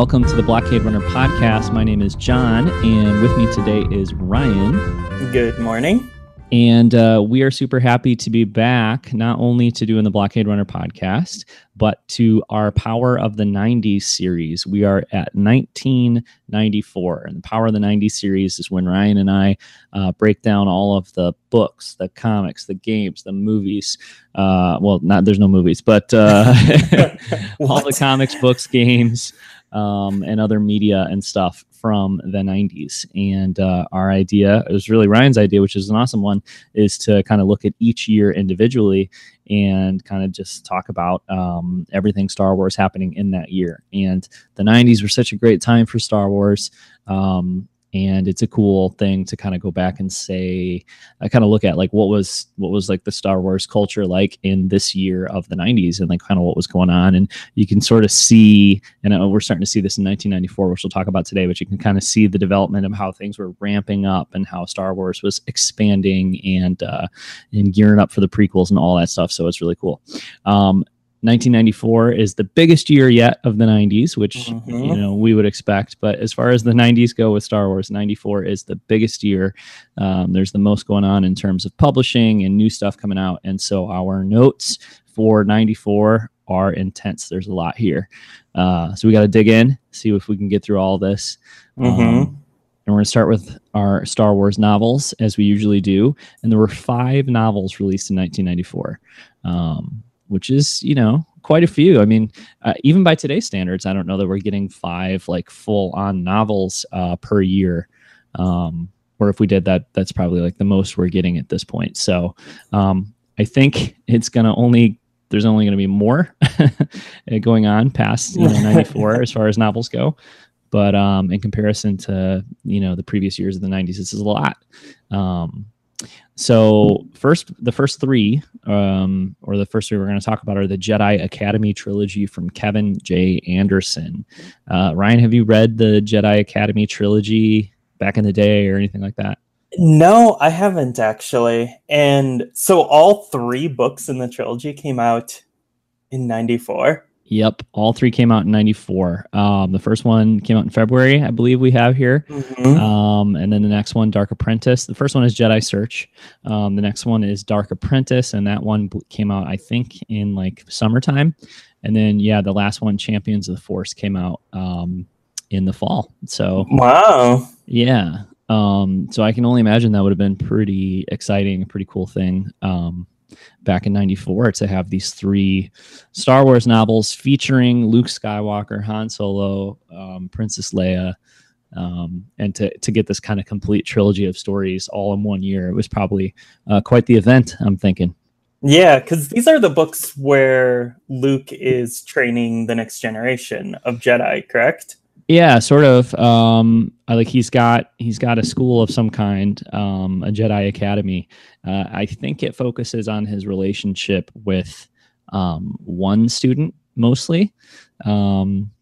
welcome to the Blockade Runner podcast. My name is John, and with me today is Ryan. Good morning. And uh, we are super happy to be back, not only to doing the Blockade Runner podcast, but to our Power of the 90s series. We are at 1994. And the Power of the 90s series is when Ryan and I uh, break down all of the books, the comics, the games, the movies. Uh, well, not there's no movies, but uh, all the comics, books, games, um, and other media and stuff from the 90s. And uh, our idea, it was really Ryan's idea, which is an awesome one, is to kind of look at each year individually and kind of just talk about um, everything Star Wars happening in that year. And the 90s were such a great time for Star Wars. Um, and it's a cool thing to kind of go back and say i kind of look at like what was what was like the star wars culture like in this year of the 90s and like kind of what was going on. And you can sort of see and uh, we're starting to see this in 1994 which we'll talk about today but you can kind of see the development of how things were ramping up and how star wars was expanding and uh and gearing up for the prequels and all that stuff. So it's really cool. Um 1994 is the biggest year yet of the 90s, which mm-hmm. you know we would expect. But as far as the 90s go with Star Wars, 94 is the biggest year. Um, there's the most going on in terms of publishing and new stuff coming out, and so our notes for 94 are intense. There's a lot here, uh, so we got to dig in, see if we can get through all this. Mm-hmm. Um, and we're going to start with our Star Wars novels, as we usually do. And there were five novels released in 1994. Um, which is you know quite a few. I mean, uh, even by today's standards, I don't know that we're getting five like full on novels uh, per year. Um, or if we did that, that's probably like the most we're getting at this point. So um, I think it's gonna only there's only going to be more going on past you know, 94 as far as novels go but um, in comparison to you know the previous years of the 90s this is a lot um, so first, the first three, um, or the first three we're going to talk about are the Jedi Academy trilogy from Kevin J. Anderson. Uh, Ryan, have you read the Jedi Academy trilogy back in the day or anything like that? No, I haven't actually. And so all three books in the trilogy came out in '94. Yep, all three came out in '94. Um, the first one came out in February, I believe we have here, mm-hmm. um, and then the next one, Dark Apprentice. The first one is Jedi Search. Um, the next one is Dark Apprentice, and that one came out, I think, in like summertime. And then, yeah, the last one, Champions of the Force, came out um, in the fall. So, wow, yeah. Um, so I can only imagine that would have been pretty exciting, a pretty cool thing. Back in 94 to have these three Star Wars novels featuring Luke Skywalker, Han Solo, um, Princess Leia, um, and to, to get this kind of complete trilogy of stories all in one year. It was probably uh, quite the event, I'm thinking. Yeah, because these are the books where Luke is training the next generation of Jedi, correct? Yeah, sort of. Um, like he's got he's got a school of some kind, um, a Jedi Academy. Uh, I think it focuses on his relationship with um, one student mostly, um,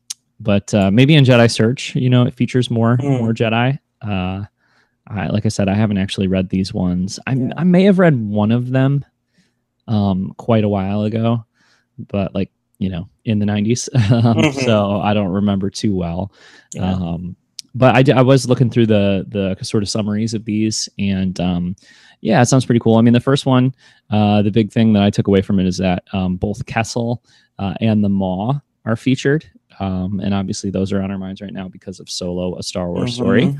but uh, maybe in Jedi Search, you know, it features more mm. more Jedi. Uh, I, like I said, I haven't actually read these ones. I, I may have read one of them um, quite a while ago, but like you know in the 90s um, mm-hmm. so i don't remember too well yeah. um, but I, I was looking through the the sort of summaries of these and um, yeah it sounds pretty cool i mean the first one uh, the big thing that i took away from it is that um, both kessel uh, and the maw are featured um, and obviously those are on our minds right now because of solo a star wars mm-hmm. story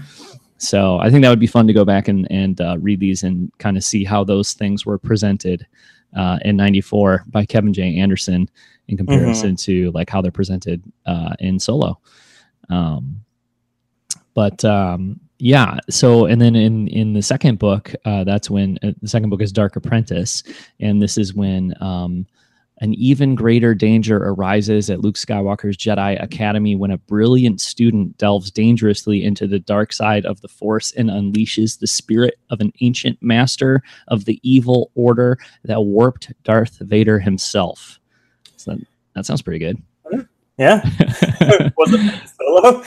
so i think that would be fun to go back and, and uh, read these and kind of see how those things were presented uh, in 94 by kevin j anderson in comparison mm-hmm. to like how they're presented uh, in solo. Um, but um, yeah, so and then in in the second book, uh, that's when uh, the second book is Dark Apprentice, and this is when um, an even greater danger arises at Luke Skywalker's Jedi Academy when a brilliant student delves dangerously into the dark side of the Force and unleashes the spirit of an ancient master of the evil order that warped Darth Vader himself. So that, that sounds pretty good. Yeah. was it Ben Solo?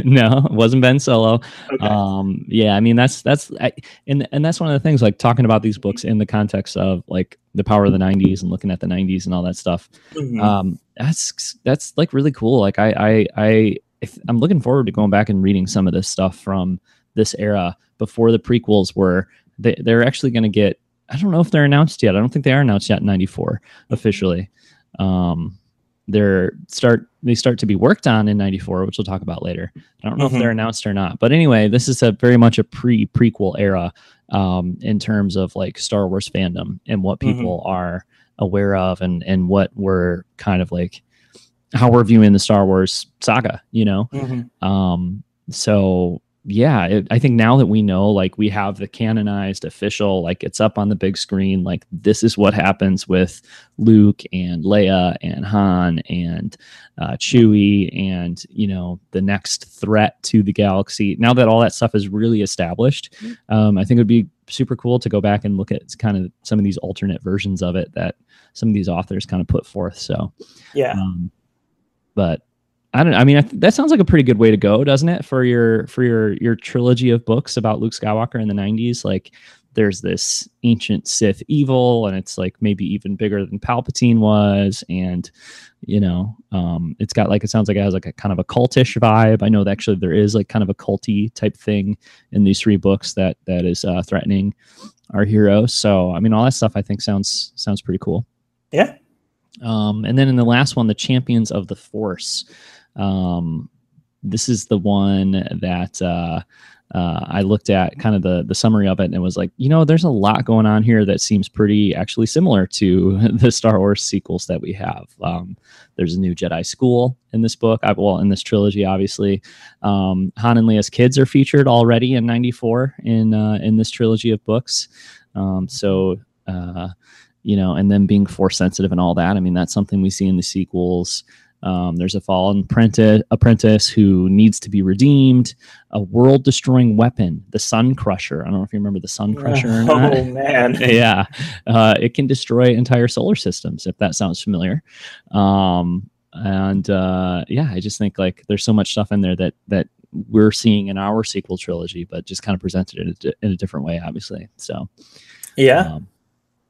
no, it wasn't Ben Solo. Okay. Um, yeah, I mean that's that's I, and and that's one of the things like talking about these books in the context of like the power of the '90s and looking at the '90s and all that stuff. Mhm. Um, that's that's like really cool. Like I I I if, I'm looking forward to going back and reading some of this stuff from this era before the prequels were. They they're actually going to get. I don't know if they're announced yet. I don't think they are announced yet in '94 officially. Um, they're start they start to be worked on in 94 which we'll talk about later i don't know Mhm. if they're announced or not but anyway this is a very much a pre prequel era um in terms of like star wars fandom and what Mhm. people are aware of and and what we're kind of like how we're viewing the star wars saga you know Mhm. um so yeah it, i think now that we know like we have the canonized official like it's up on the big screen like this is what happens with luke and leia and han and uh, chewie and you know the next threat to the galaxy now that all that stuff is really established um, i think it would be super cool to go back and look at kind of some of these alternate versions of it that some of these authors kind of put forth so Yeah. um, but I don't. I mean, I th- that sounds like a pretty good way to go, doesn't it? For your for your your trilogy of books about Luke Skywalker in the '90s, like there's this ancient Sith evil, and it's like maybe even bigger than Palpatine was, and you know, um, it's got like it sounds like it has like a kind of a cultish vibe. I know that actually there is like kind of a culty type thing in these three books that that is uh, threatening our hero. So I mean, all that stuff I think sounds sounds pretty cool. Yeah. Um, and then in the last one, the Champions of the Force. Um, this is the one that uh, uh, I looked at kind of the the summary of it, and it was like, you know, there's a lot going on here that seems pretty actually similar to the Star Wars sequels that we have. Um, there's a new Jedi school in this book, I, well, in this trilogy, obviously. Um, Han and Leia's kids are featured already in '94 in uh, in this trilogy of books. Um, so. Uh, you know, and then being force sensitive and all that. I mean, that's something we see in the sequels. Um, there's a fallen apprentice, apprentice who needs to be redeemed. A world destroying weapon, the Sun Crusher. I don't know if you remember the Sun Crusher. Oh man. yeah, uh, it can destroy entire solar systems if that sounds familiar. Um, and uh, yeah, I just think like there's so much stuff in there that that we're seeing in our sequel trilogy, but just kind of presented in a, in a different way, obviously. So Yeah. um,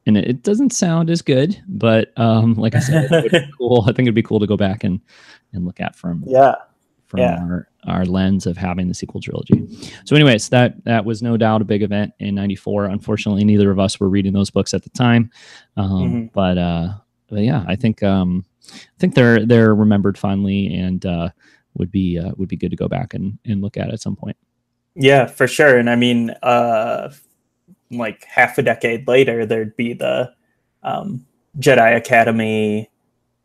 and it, it doesn't sound as good, but um, like I said, it would be cool. I think it'd be cool to go back and and look at from Yeah. from yeah. our our lens of having the sequel trilogy. So, anyways, that that was no doubt a big event in '94. Unfortunately, neither of us were reading those books at the time, um, Mhm. but uh, but yeah, I think um, I think they're they're remembered fondly and uh, would be uh, would be good to go back and and look at at some point. Yeah, for sure. And I mean, uh, like half a decade later, there'd be the um, Jedi Academy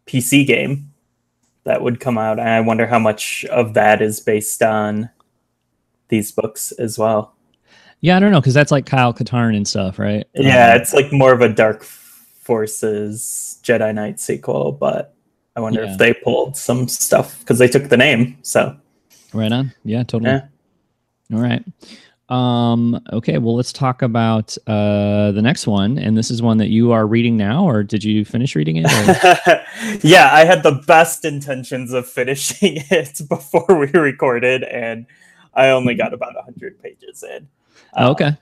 PC game that would come out. And I wonder how much of that is based on these books as well. Yeah, I don't know because that's like Kyle Katarn and stuff, right? Yeah, Um, it's like more of a Dark Forces Jedi Knight sequel, but I wonder Yeah. if they pulled some stuff because they took the name. So, right on. Yeah, totally. yeah. All right. Um, okay, well, let's talk about uh, the next one. And this is one that you are reading now, or did you finish reading it? yeah, I had the best intentions of finishing it before we recorded, and I only got about 100 pages in. Um, okay.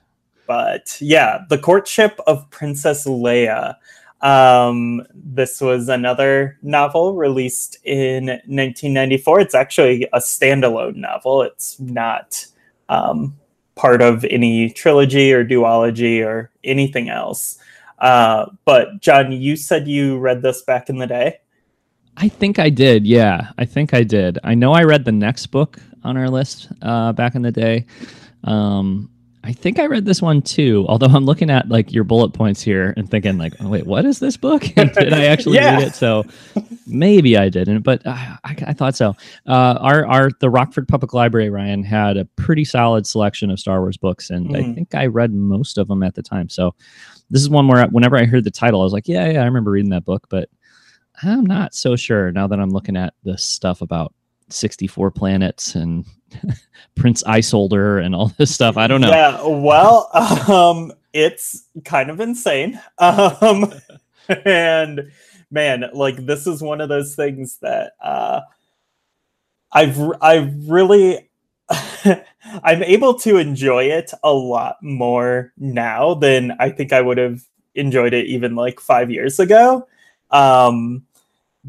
But yeah, The Courtship of Princess Leia. Um, this was another novel released in 1994. It's actually a standalone novel, it's not um, part of any trilogy or duology or anything else. Uh, but John, you said you read this back in the day. I think I did. Yeah, I think I did. I know I read the next book on our list uh, back in the day. Um, I think I read this one too. Although I'm looking at like your bullet points here and thinking like, oh, wait, what is this book? did I actually Yeah. read it? So maybe I didn't, but uh, I, I thought so. Uh, our our the Rockford Public Library Ryan had a pretty solid selection of Star Wars books, and I Mhm. think I read most of them at the time. So this is one where whenever I heard the title, I was like, yeah, yeah, I remember reading that book, but I'm not so sure now that I'm looking at this stuff about 64 planets and Prince Isolder and all this stuff. I don't know. Yeah, well, um, it's kind of insane. Um, and man, like this is one of those things that uh, I've I've really I'm able to enjoy it a lot more now than I think I would have enjoyed it even like five years ago. Um,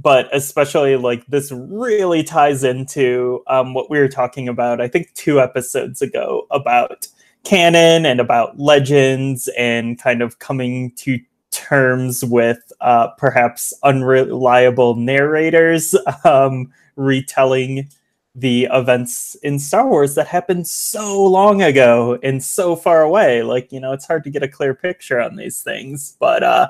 but especially like this really ties into um, what we were talking about, I think two episodes ago about canon and about legends and kind of coming to terms with uh, perhaps unreliable narrators um, retelling the events in Star Wars that happened so long ago and so far away. Like, you know, it's hard to get a clear picture on these things. But uh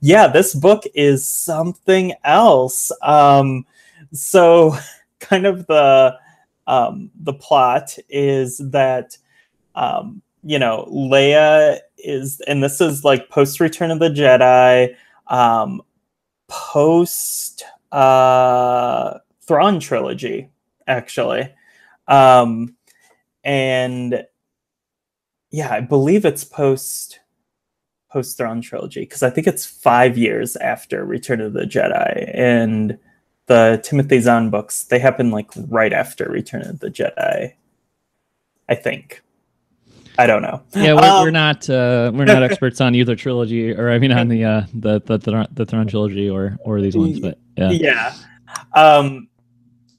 yeah, this book is something else. Um so kind of the um the plot is that um you know, Leia is and this is like post Return of the Jedi, um post uh Thrawn trilogy actually. Um, and yeah, I believe it's post post Thrawn trilogy because I think it's five years after Return of the Jedi and the Timothy Zahn books. They happen like right after Return of the Jedi. I think. I don't know. Yeah, we're, um, we're not uh, we're not experts on either trilogy, or I mean on the uh, the the the, the Thrawn trilogy or or these ones, but yeah. Yeah. Um,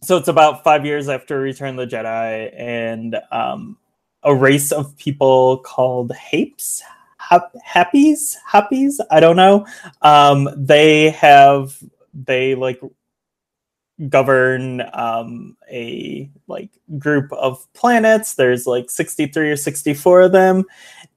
so it's about five years after Return of the Jedi, and um, a race of people called Hapes, Hap- Happies, Happies. I don't know. Um, they have they like govern um, a like group of planets. There's like 63 or 64 of them,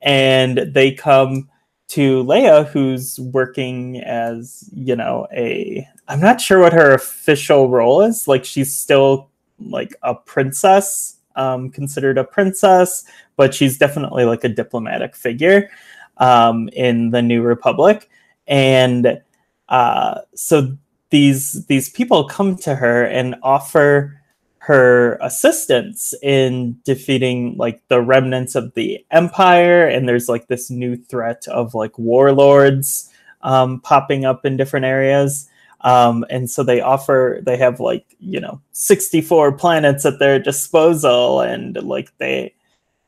and they come to Leia, who's working as, you know, a I'm not sure what her official role is. Like she's still like a princess, um, considered a princess, but she's definitely like a diplomatic figure um, in the New Republic. And uh, so these these people come to her and offer her assistance in defeating like the remnants of the empire and there's like this new threat of like warlords um, popping up in different areas. Um, and so they offer they have like you know 64 planets at their disposal and like they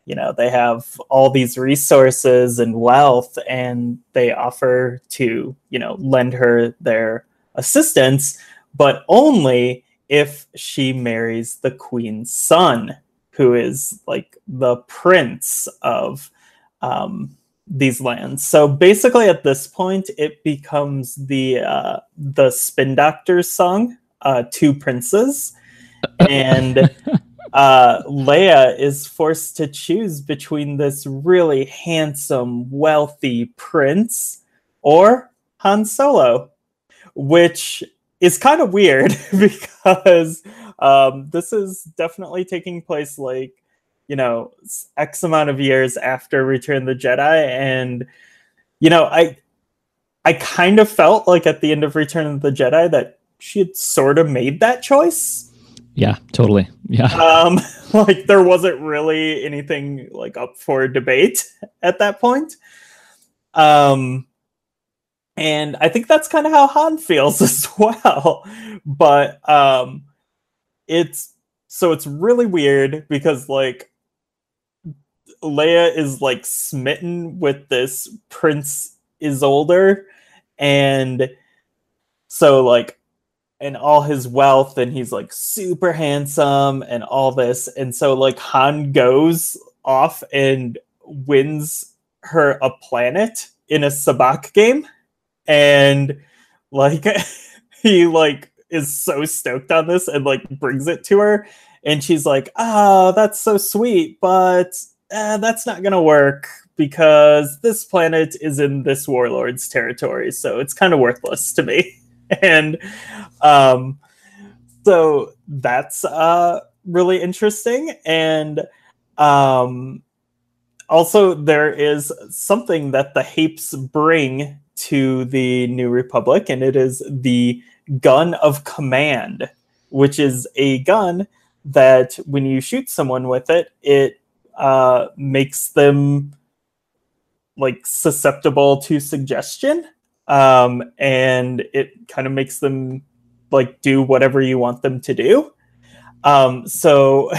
you know they have all these resources and wealth and they offer to you know lend her their assistance but only if she marries the queen's son, who is like the prince of um, these lands. So basically, at this point, it becomes the uh, the Spin Doctors song, uh, Two Princes, and uh, Leia is forced to choose between this really handsome, wealthy prince or Han Solo, which is kind of weird because um, this is definitely taking place like you know x amount of years after return of the jedi and you know i i kind of felt like at the end of return of the jedi that she had sort of made that choice. Yeah totally. Yeah. Um like there wasn't really anything like up for debate at that point. Um and I think that's kind of how Han feels as well. But um it's so it's really weird because like Leia is like smitten with this Prince Isolder and so like and all his wealth and he's like super handsome and all this. And so like Han goes off and wins her a planet in a sabacc game and like he like is so stoked on this and like brings it to her and she's like oh that's so sweet but uh, that's not gonna work because this planet is in this warlord's territory so it's kind of worthless to me. And um so that's uh really interesting and um also there is something that the hapes bring to the New Republic, and it is the Gun of Command, which is a gun that when you shoot someone with it, it uh, makes them like susceptible to suggestion. um, and it kind of makes them like do whatever you want them to do. Um, so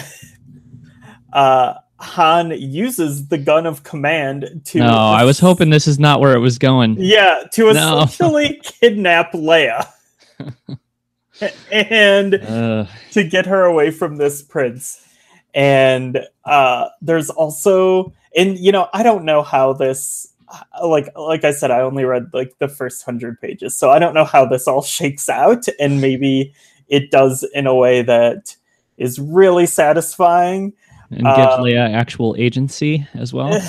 uh, Han uses the gun of command to. No, I was hoping this is not where it was going. Yeah, to No. essentially kidnap Leia. and Uh, to get her away from this prince. And uh, there's also, and you know, I don't know how this, like, like I said, I only read like the first hundred pages, so I don't know how this all shakes out, and maybe it does in a way that is really satisfying. And gives Uh, Leia actual agency as well.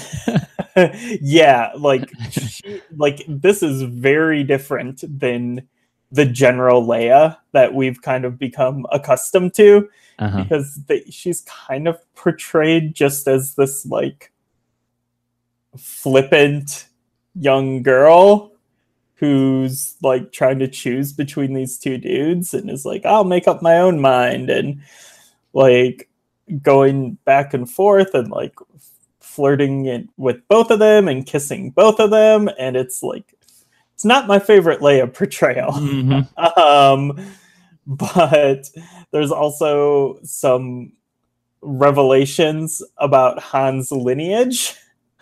yeah, like, she, like this is very different than the general Leia that we've kind of become accustomed to. Uh-huh. because they, she's kind of portrayed just as this like flippant young girl who's like trying to choose between these two dudes and is like I'll make up my own mind and like going back and forth and like flirting it with both of them and kissing both of them and it's like it's not my favorite Leia portrayal Mhm. um, but there's also some revelations about Han's lineage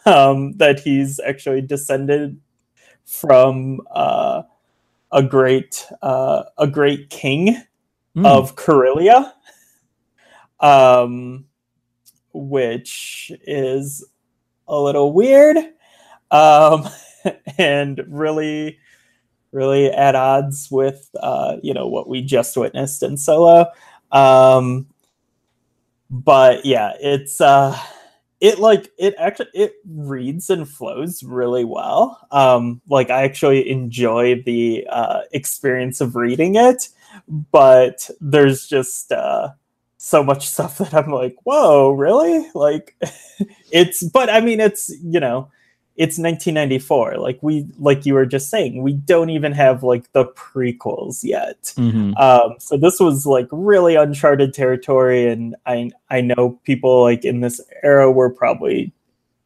um, that he's actually descended from uh, a great uh, a great king Mm. of Corellia, um, which is a little weird um, and really, really at odds with uh, you know what we just witnessed in Solo. Um, but yeah, it's uh, it like it actually it reads and flows really well. Um, like I actually enjoy the uh, experience of reading it but there's just uh so much stuff that I'm like, whoa, really? Like it's but I mean it's you know, it's 1994. Like we like you were just saying, we don't even have like the prequels yet. Mhm. Um, so this was like really uncharted territory, and I I know people like in this era were probably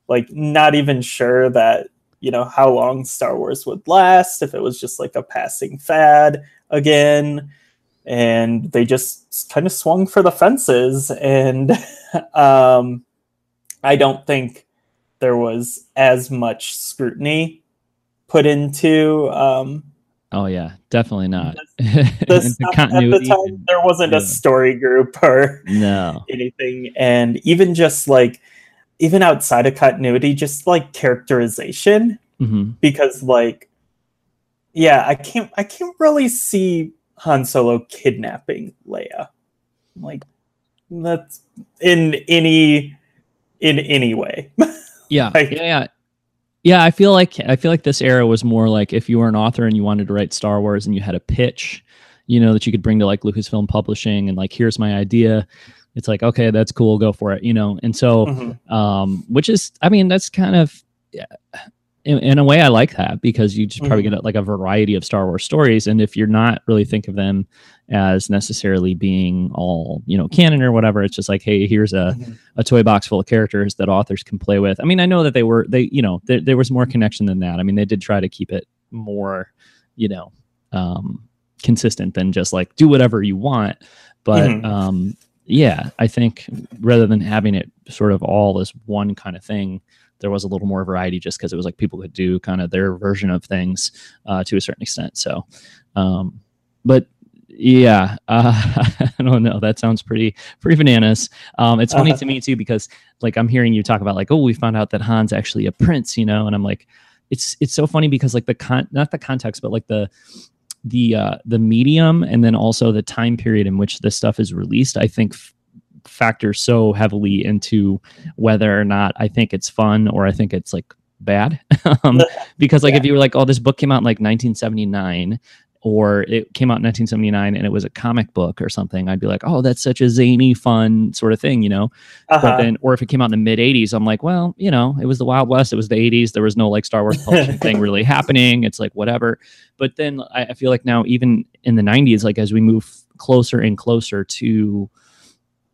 like not even sure that you know how long Star Wars would last if it was just like a passing fad again, and they just kind of swung for the fences, and um, I don't think there was as much scrutiny put into um, Oh yeah, definitely not. the continuity at the time and- there wasn't yeah. a story group or no. anything and even just like even outside of continuity just like characterization hmm because like yeah i can't i can't really see han solo kidnapping leia like that's in any in any way Yeah, Like- yeah, yeah. Yeah, I feel like I feel like this era was more like if you were an author and you wanted to write Star Wars and you had a pitch, you know, that you could bring to like Lucasfilm Publishing and like here's my idea. It's like, okay, that's cool, go for it, you know. And so Mhm. um which is I mean, that's kind of yeah, in, in a way I like that because you just probably Mhm. get like a variety of Star Wars stories and if you're not really think of them as necessarily being all, you know, canon or whatever, it's just like, hey, here's a Mhm. a toy box full of characters that authors can play with. I mean, I know that they were they you know there, there was more connection than that. I mean, they did try to keep it more you know um, consistent than just like do whatever you want. But Mhm. um, yeah, I think rather than having it sort of all as one kind of thing, there was a little more variety just because it was like people could do kind of their version of things uh, to a certain extent. So, um, but yeah, uh, I don't know. That sounds pretty pretty bananas. Um, it's funny Uh-huh. to me too because like I'm hearing you talk about like oh we found out that Han's actually a prince, you know, and I'm like it's it's so funny because like the con not the context but like the the uh the medium and then also the time period in which this stuff is released I think f- factors so heavily into whether or not I think it's fun or I think it's like bad. Um, because like if you were like oh this book came out in like 1979 or it came out in 1979 and it was a comic book or something i'd be like oh that's such a zany fun sort of thing you know? Uh-huh. but then or if it came out in the mid 80s i'm like well you know it was the wild west it was the 80s there was no like star wars publishing thing really happening it's like whatever. But then I, I feel like now even in the 90s like as we move closer and closer to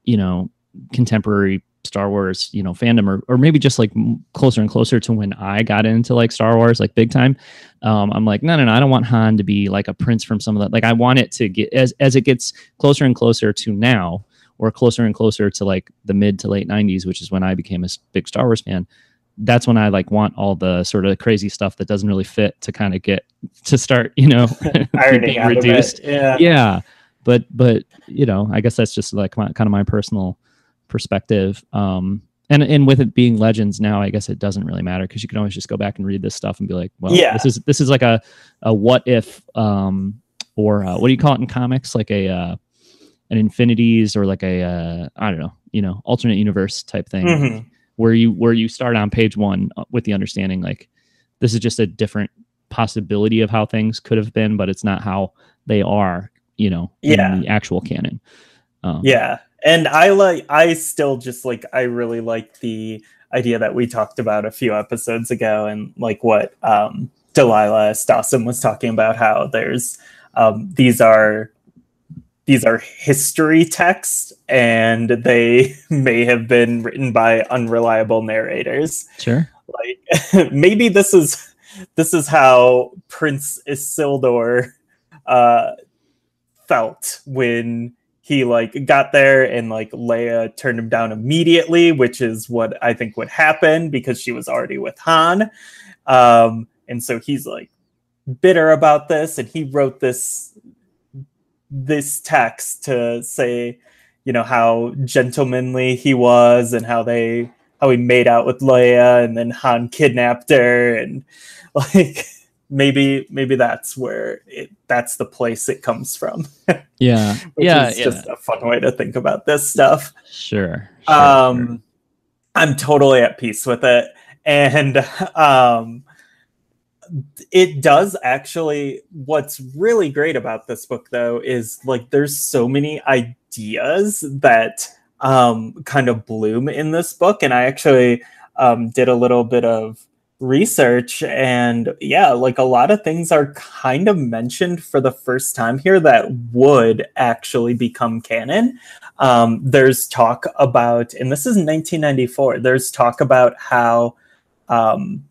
you know contemporary Star Wars, you know, fandom, or or maybe just like closer and closer to when I got into like Star Wars, like big time. Um, I'm like, no, no, no, I don't want Han to be like a prince from some of that. Like, I want it to get as as it gets closer and closer to now, or closer and closer to like the mid to late '90s, which is when I became a big Star Wars fan. That's when I like want all the sort of crazy stuff that doesn't really fit to kind of get to start, you know, being reduced. Yeah. yeah, but but you know, I guess that's just like my, kind of my personal perspective. Um, and and with it being legends now, I guess it doesn't really matter because you can always just go back and read this stuff and be like, well, Yeah. this is this is like a a what if um or uh, what do you call it in comics like a uh, an infinities or like a uh, I don't know you know alternate universe type thing Mhm. where you where you start on page one uh, with the understanding like this is just a different possibility of how things could have been, but it's not how they are, you know, Yeah. in the actual canon. Um, Yeah. And I like I still just like I really like the idea that we talked about a few episodes ago and like what um Delilah Stossam was talking about how there's um these are these are history texts and they may have been written by unreliable narrators sure. like maybe this is this is how Prince Isolder uh felt when he like got there and like Leia turned him down immediately, which is what I think would happen because she was already with Han. Um and so he's like bitter about this and he wrote this this text to say you know how gentlemanly he was and how they how he made out with Leia and then Han kidnapped her and like maybe maybe that's where it that's the place it comes from. Yeah. Which yeah. is yeah. just a fun way to think about this stuff. Sure. sure, Um sure. I'm totally at peace with it. And um it does actually what's really great about this book though is like there's so many ideas that um kind of bloom in this book and i actually um did a little bit of research and yeah like a lot of things are kind of mentioned for the first time here that would actually become canon. Um there's talk about and this is 1994 there's talk about how um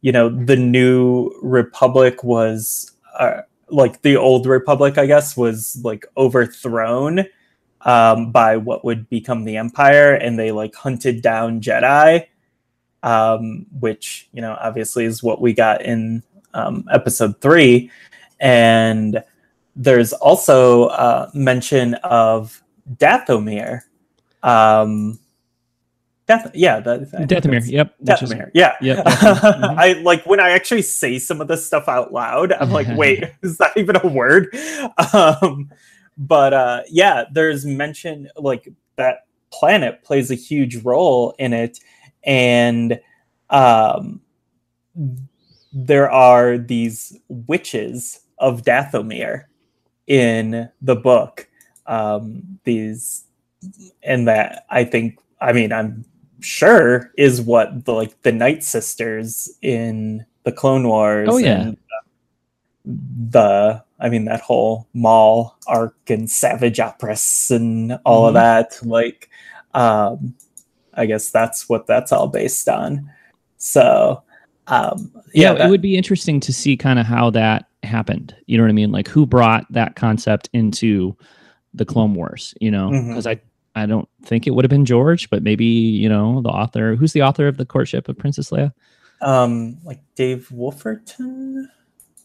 you know the new republic was uh, like the old republic i guess was like overthrown um, by what would become the empire and they like hunted down jedi um, which you know obviously is what we got in um, episode three and there's also uh, mention of dathomir um, Dath- yeah, that, Dathomir. Yep. Dathomir, yeah. Yep, mhm. I like when I actually say some of this stuff out loud. I'm like, wait, is that even a word? Um, but uh, yeah, there's mention like that planet plays a huge role in it, and um, there are these witches of Dathomir in the book. Um, these and that I think I mean I'm sure is what the like the Night Sisters in the Clone Wars. Oh, yeah. and the I mean that whole Maul arc and Savage Opress and all of Mhm. that. Like, um, I guess that's what that's all based on. So, um, yeah, yeah, that- it would be interesting to see kind of how that happened. You know what I mean? Like who brought that concept into the Clone Wars, you know? Because I I don't think it would have been George, but maybe, you know, the author who's the author of the courtship of Princess Leia? um, like Dave Wolverton.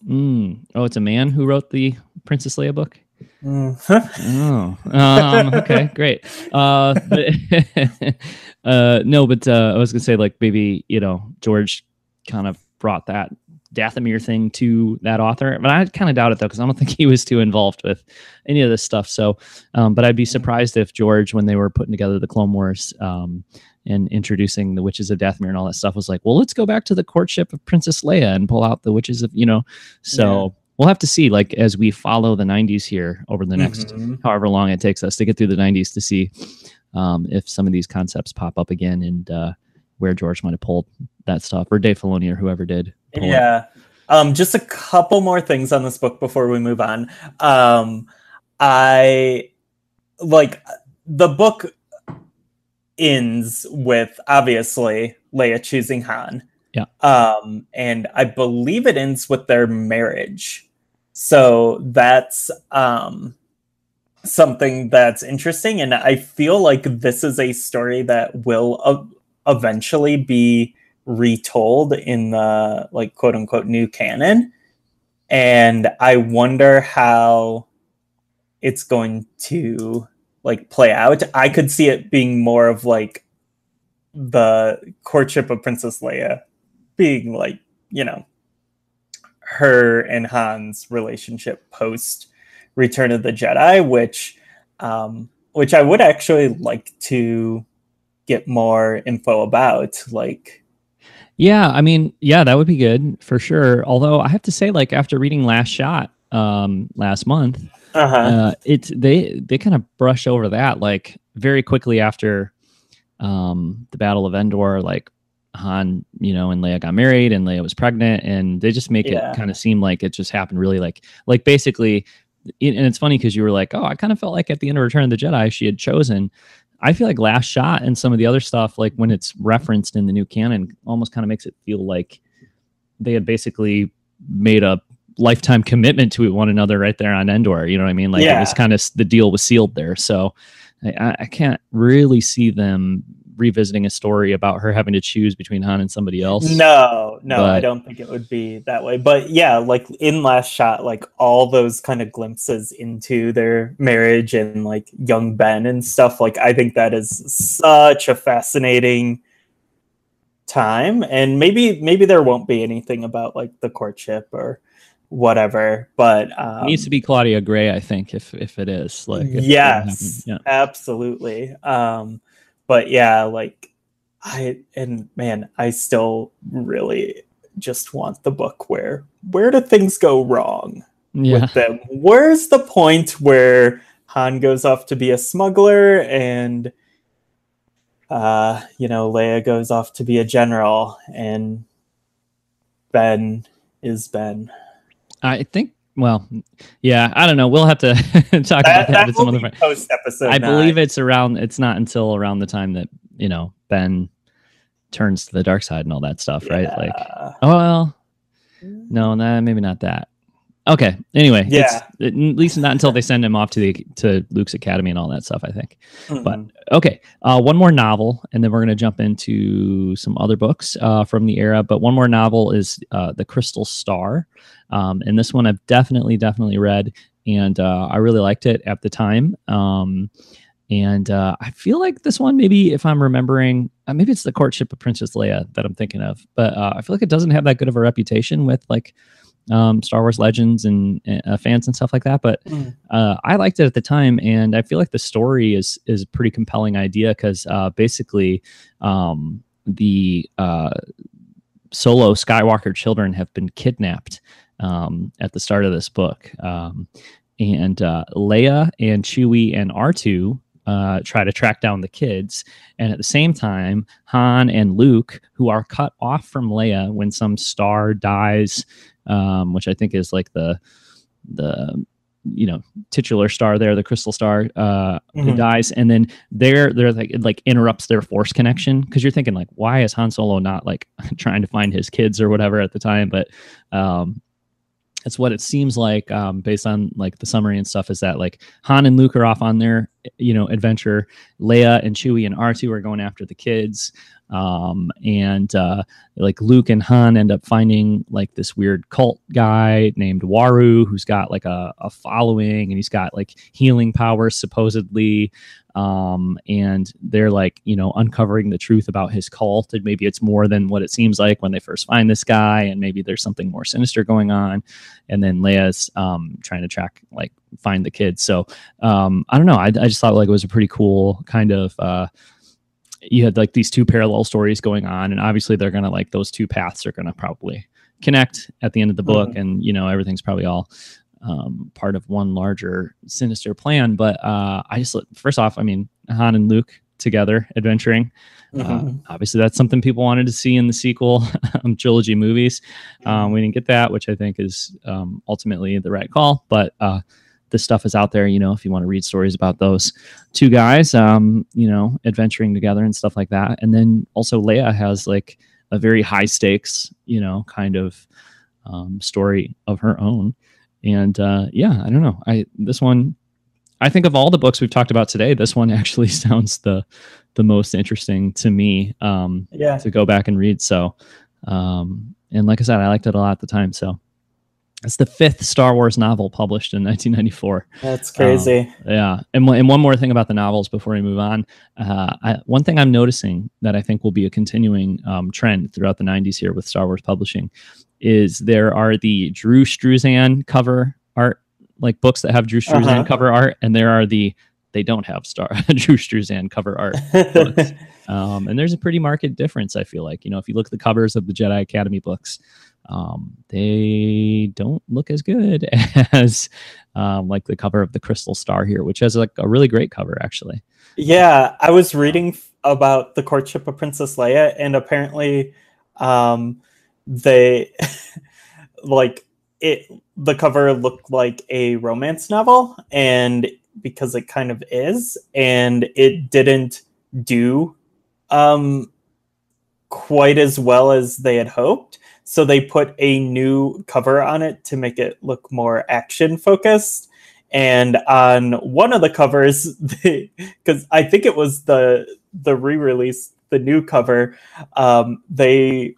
Mm. Oh, it's a man who wrote the Princess Leia book. Mm. Oh, um, okay, great. Uh, but- uh, no, but uh, I was gonna say like maybe you know George kind of brought that Dathomir thing to that author, but I kind of doubt it though because I don't think he was too involved with any of this stuff. So, um, but I'd be surprised if George, when they were putting together the Clone Wars um, and introducing the Witches of Dathomir and all that stuff, was like, well, let's go back to the courtship of Princess Leia and pull out the Witches of you know. So. We'll have to see, like, as we follow the '90s here over the next Mhm. however long it takes us to get through the 90s to see um, if some of these concepts pop up again and uh, where George might have pulled that stuff or Dave Filoni or whoever did. Yeah. Um, just a couple more things on this book before we move on. Um, I like the book ends with obviously Leia choosing Han. Yeah. Um, and I believe it ends with their marriage. So that's um something that's interesting and I feel like this is a story that will uh, eventually be retold in the like quote unquote new canon. And I wonder how it's going to like play out. I could see it being more of like the courtship of Princess Leia being like, you know, her and Han's relationship post Return of the Jedi, which um which I would actually like to get more info about. Like Yeah, I mean, yeah, that would be good for sure. Although I have to say, like after reading Last Shot um last month, uh-huh. uh, it's they they kind of brush over that like very quickly after um, the Battle of Endor. Like Han, you know, and Leia got married, and Leia was pregnant, and they just make Yeah. it kind of seem like it just happened really like like basically. And it's funny because you were like, oh, I kind of felt like at the end of Return of the Jedi, she had chosen. I feel like Last Shot and some of the other stuff, like when it's referenced in the new canon, almost kind of makes it feel like they had basically made a lifetime commitment to one another right there on Endor. You know what I mean? Like it was kind of the deal was sealed there. So I, I can't really see them revisiting a story about her having to choose between Han and somebody else. No, no, I don't think it would be that way. But yeah, like in Last Shot, like all those kind of glimpses into their marriage and like young Ben and stuff, like I think that is such a fascinating time. And maybe maybe there won't be anything about like the courtship or whatever. But It um, needs to be Claudia Gray, I think, if if it is like yes happened. absolutely um but yeah like i and man i still really just want the book where where do things go wrong yeah, with them where's the point where han goes off to be a smuggler and uh you know leia goes off to be a general and ben is ben I think. Well, yeah, I don't know. We'll have to talk about that, that, that at some other point. post episode I believe it's around. It's not until around the time that you know Ben turns to the dark side and all that stuff, right? Like, oh well, mm. no, nah, maybe not that. Okay. Anyway, Yeah. it's, at least not until they send him off to the to Luke's academy and all that stuff. I think. Mhm. But okay, uh, one more novel, and then we're going to jump into some other books uh, from the era. But one more novel is uh, The Crystal Star, um, and this one I've definitely, definitely read, and uh, I really liked it at the time. Um, and uh, I feel like this one, maybe if I'm remembering, uh, maybe it's the courtship of Princess Leia that I'm thinking of. But uh, I feel like it doesn't have that good of a reputation with like um, Star Wars legends and uh, fans and stuff like that. But Mm. uh, I liked it at the time, and I feel like the story is is a pretty compelling idea because uh, basically um, the uh, solo Skywalker children have been kidnapped um, at the start of this book, um, and uh, Leia and Chewie and R two. Uh, try to track down the kids, and at the same time, Han and Luke, who are cut off from Leia when some star dies, um, which I think is like the the you know titular star there, the crystal star, uh, who Mhm. dies, and then they're they're like it like interrupts their force connection because you're thinking like, why is Han Solo not like trying to find his kids or whatever at the time? But um, it's what it seems like um, based on like the summary and stuff is that like Han and Luke are off on their you know adventure. Leia and Chewie and R2 are going after the kids. Um, and uh, like Luke and Han end up finding like this weird cult guy named Waru who's got like a, a following and he's got like healing powers supposedly. Um, and they're like, you know, uncovering the truth about his cult. And maybe it's more than what it seems like when they first find this guy. And maybe there's something more sinister going on. And then Leia's um, trying to track, like, find the kids. So um, I don't know. I, I just thought like it was a pretty cool kind of. Uh, you had like these two parallel stories going on, and obviously they're gonna like those two paths are gonna probably connect at the end of the book, and you know everything's probably all um, part of one larger sinister plan. But uh, I just first off, I mean Han and Luke together adventuring. Uh, Mhm. obviously, that's something people wanted to see in the sequel um, trilogy movies. Um, we didn't get that, which I think is um, ultimately the right call. But uh, this stuff is out there. You know, if you want to read stories about those two guys, um, you know, adventuring together and stuff like that. And then also Leia has like a very high stakes, you know, kind of um, story of her own. And uh, yeah, I don't know. I this one, I think of all the books we've talked about today, this one actually sounds the the most interesting to me. Um, Yeah. to go back and read. So, um, and like I said, I liked it a lot at the time. So, it's the fifth Star Wars novel published in 1994. That's crazy. Yeah, and one- and one more thing about the novels before we move on. Uh, I, one thing I'm noticing that I think will be a continuing um, trend throughout the 90s here with Star Wars publishing is there are the Drew Struzan cover art, like books that have Drew Struzan Uh-huh. cover art, and there are the they don't have Star Drew Struzan cover art. books. Um, and there's a pretty marked difference. I feel like you know if you look at the covers of the Jedi Academy books, um, they don't look as good as um, like the cover of the Crystal Star here, which has like a really great cover actually. Yeah, I was reading f- about the courtship of Princess Leia, and apparently, um, they like it. The cover looked like a romance novel, and because it kind of is, and it didn't do um, quite as well as they had hoped. So they put a new cover on it to make it look more action focused. And on one of the covers, because I think it was the the re-release, the new cover, um, they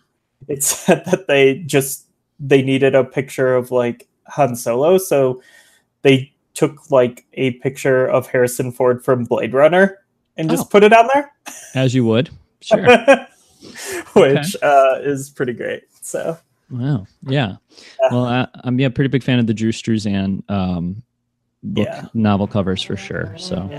it said that they just they needed a picture of like Han Solo, so they took like a picture of Harrison Ford from Blade Runner and just Oh. put it on there, As you would, sure. which uh, is pretty great. So wow, yeah. Yeah. Well, I, I'm yeah, pretty big fan of the Drew Struzan um, book Yeah. novel covers for sure. So.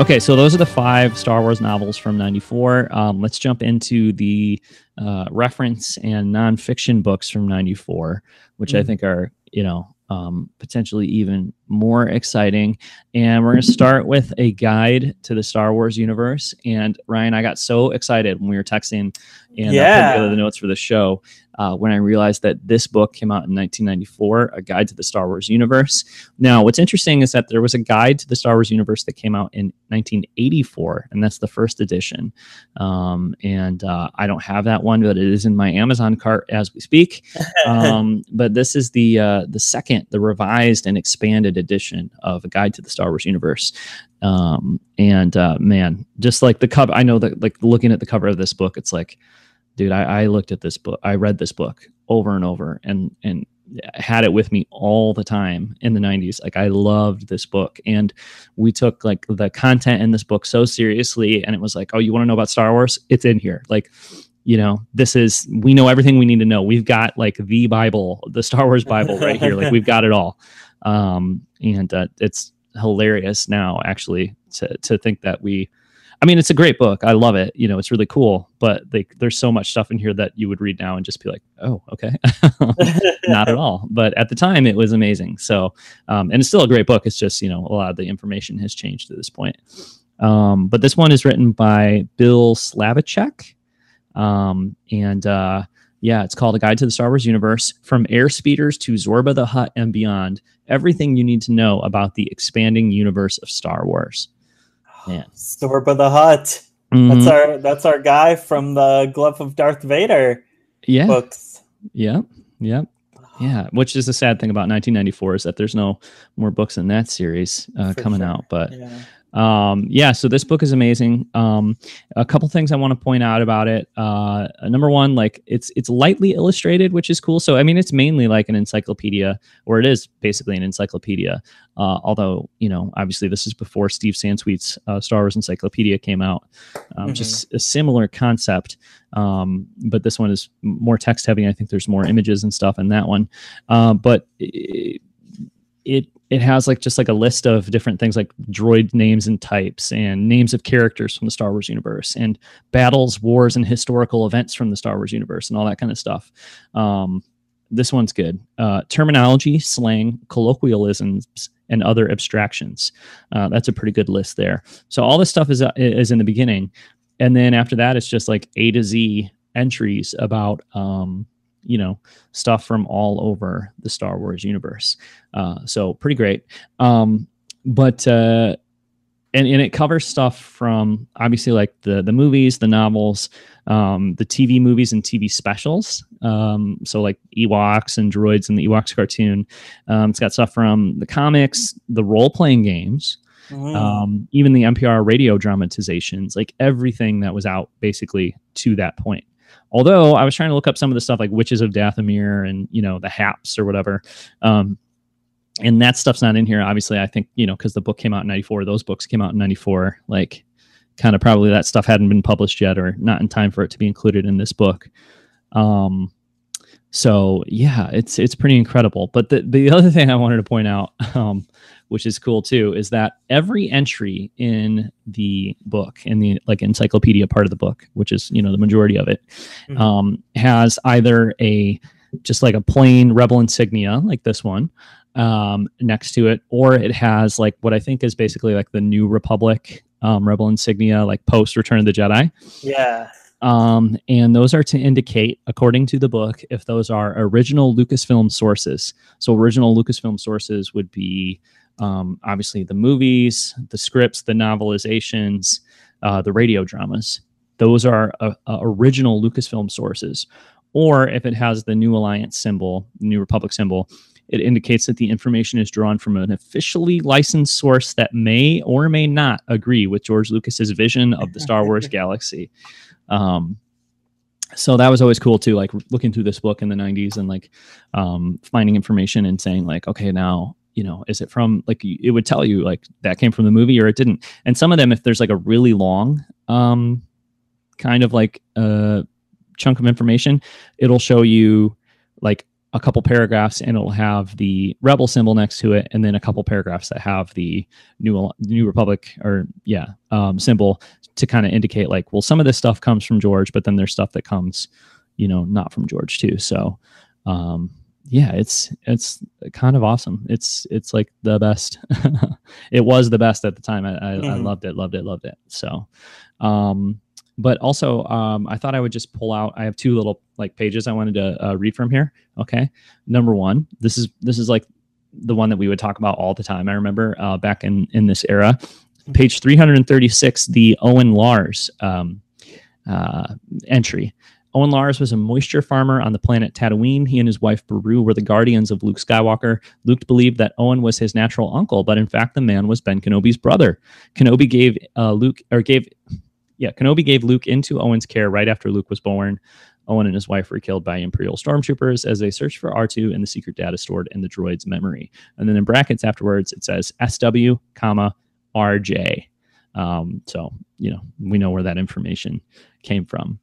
Okay, so those are the five Star Wars novels from '94. Um, let's jump into the uh, reference and nonfiction books from '94, which I Mhm. think are, you know, um, potentially even more exciting. And we're going to start with a guide to the Star Wars universe. And Ryan, I got so excited when we were texting and uh, Yeah. putting together the notes for the show uh, when I realized that this book came out in 1994, A Guide to the Star Wars Universe. Now, what's interesting is that there was a guide to the Star Wars universe that came out in 1984, and that's the first edition. Um, and uh, I don't have that one, but it is in my Amazon cart as we speak. Um, but this is the uh, the second, the revised and expanded edition of A Guide to the Star Wars Universe. Um, and uh, man, just like the cover, I know that like looking at the cover of this book, it's like, dude, I, I looked at this book, I read this book over and over, and and had it with me all the time in the 90s like i loved this book. And we took like the content in this book so seriously and it was like oh you want to know about star wars? It's in here. Like you know this is we know everything we need to know. We've got like the bible the star wars bible right here. Like we've got it all um and uh, it's hilarious now actually to to think that we I mean, it's a great book. I love it. You know, it's really cool. But like, there's so much stuff in here that you would read now and just be like, "Oh, okay." Not at all. But at the time, it was amazing. So, um, and it's still a great book. It's just you know a lot of the information has changed to this point. Um, but this one is written by Bill Slavicsek, um, and uh, yeah, it's called A Guide to the Star Wars Universe: From Airspeeders to Zorba the Hutt and Beyond. Everything you need to know about the expanding universe of Star Wars. Man. of the Hutt. Mhm. That's our that's our guy from the Glove of Darth Vader yeah. books. Yep. Yep. Yeah. Which is the sad thing about 1994 is that there's no more books in that series uh, coming sure. out. But Yeah. Um, yeah, so this book is amazing. Um, a couple things I want to point out about it. Uh, number one, like it's it's lightly illustrated, which is cool. So I mean, it's mainly like an encyclopedia, or it is basically an encyclopedia. Uh, although you know, obviously, this is before Steve Sansweet's uh, Star Wars Encyclopedia came out. Um, Mhm. Just a similar concept, um, but this one is more text heavy. I think there's more images and stuff in that one. Uh, but eh, it it has like just like a list of different things like droid names and types and names of characters from the Star Wars universe and battles, wars, and historical events from the Star Wars universe and all that kind of stuff. Um, this one's good. Uh, terminology, slang, colloquialisms, and other abstractions. Uh, that's a pretty good list there. So all this stuff is uh, is in the beginning, and then after that, it's just like A to Z entries about um, you know stuff from all over the Star Wars universe. Uh, so pretty great. Um, but uh, and and it covers stuff from obviously like the the movies, the novels, um, the TV movies and TV specials. Um, so like Ewoks and droids and the Ewoks cartoon. Um, it's got stuff from the comics, the role playing games. Mm. Um, even the NPR radio dramatizations, like everything that was out basically to that point. Although I was trying to look up some of the stuff like Witches of Dathomir and you know the Haps or whatever, um, and that stuff's not in here. Obviously, I think you know because the book came out in '94. Those books came out in '94. Like, kind of probably that stuff hadn't been published yet or not in time for it to be included in this book. Um, so yeah, it's it's pretty incredible. But the the other thing I wanted to point out um, which is cool too, is that every entry in the book, in the like encyclopedia part of the book, which is you know the majority of it, mm-hmm. um, has either a just like a plain rebel insignia like this one um, next to it, or it has like what I think is basically like the New Republic um, rebel insignia, like post Return of the Jedi. Yeah. Um, and those are to indicate, according to the book, if those are original Lucasfilm sources. So, original Lucasfilm sources would be um, obviously the movies, the scripts, the novelizations, uh, the radio dramas. Those are uh, uh, original Lucasfilm sources. Or if it has the New Alliance symbol, New Republic symbol, it indicates that the information is drawn from an officially licensed source that may or may not agree with George Lucas's vision of the Star Wars galaxy. Um, so that was always cool too, like looking through this book in the 90s and like um, finding information and saying like, okay, now you know, is it from like it would tell you like that came from the movie or it didn't. And some of them, if there's like a really long um, kind of like uh, chunk of information, it'll show you like a couple paragraphs and it'll have the rebel symbol next to it and then a couple paragraphs that have the new new republic or yeah um, symbol to kind of indicate like well some of this stuff comes from george but then there's stuff that comes you know not from george too so um, yeah, it's it's kind of awesome. It's it's like the best. it was the best at the time. I, I, mm-hmm. I, loved it, loved it, loved it. So, um, but also um, I thought I would just pull out. I have two little like pages I wanted to uh, read from here. Okay, number one. This is this is like the one that we would talk about all the time. I remember uh, back in in this era. Page three hundred and thirty six, the Owen Lars um, uh, entry. Owen Lars was a moisture farmer on the planet Tatooine. He and his wife Beru were the guardians of Luke Skywalker. Luke believed that Owen was his natural uncle, but in fact, the man was Ben Kenobi's brother. Kenobi gave uh, Luke, or gave, yeah, Kenobi gave Luke into Owen's care right after Luke was born. Owen and his wife were killed by Imperial stormtroopers as they searched for R2 and the secret data stored in the droid's memory. And then in brackets afterwards, it says SW, comma RJ. Um, so you know we know where that information came from.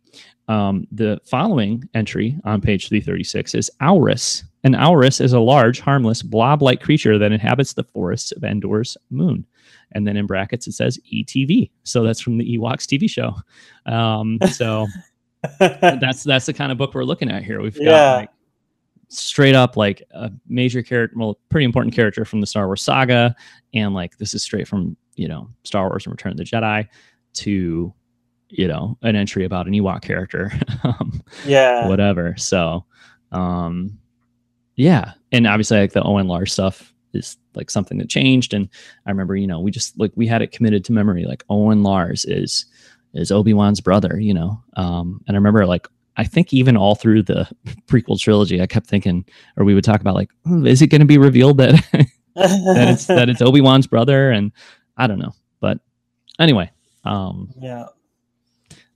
Um, the following entry on page 336 is Aurus. An Aurus is a large, harmless, blob like creature that inhabits the forests of Endor's moon. And then in brackets, it says ETV. So that's from the Ewoks TV show. Um, so that's that's the kind of book we're looking at here. We've got yeah. like straight up like a major character, well, pretty important character from the Star Wars saga. And like this is straight from, you know, Star Wars and Return of the Jedi to you know an entry about an Ewok character, um, yeah, whatever. So, um, yeah, and obviously like the Owen Lars stuff is like something that changed, and I remember you know we just like we had it committed to memory. Like Owen Lars is is Obi Wan's brother, you know, um, and I remember like I think even all through the prequel trilogy, I kept thinking, or we would talk about like, oh, is it going to be revealed that that it's that it's Obi Wan's brother? And I don't know, but anyway, um, yeah,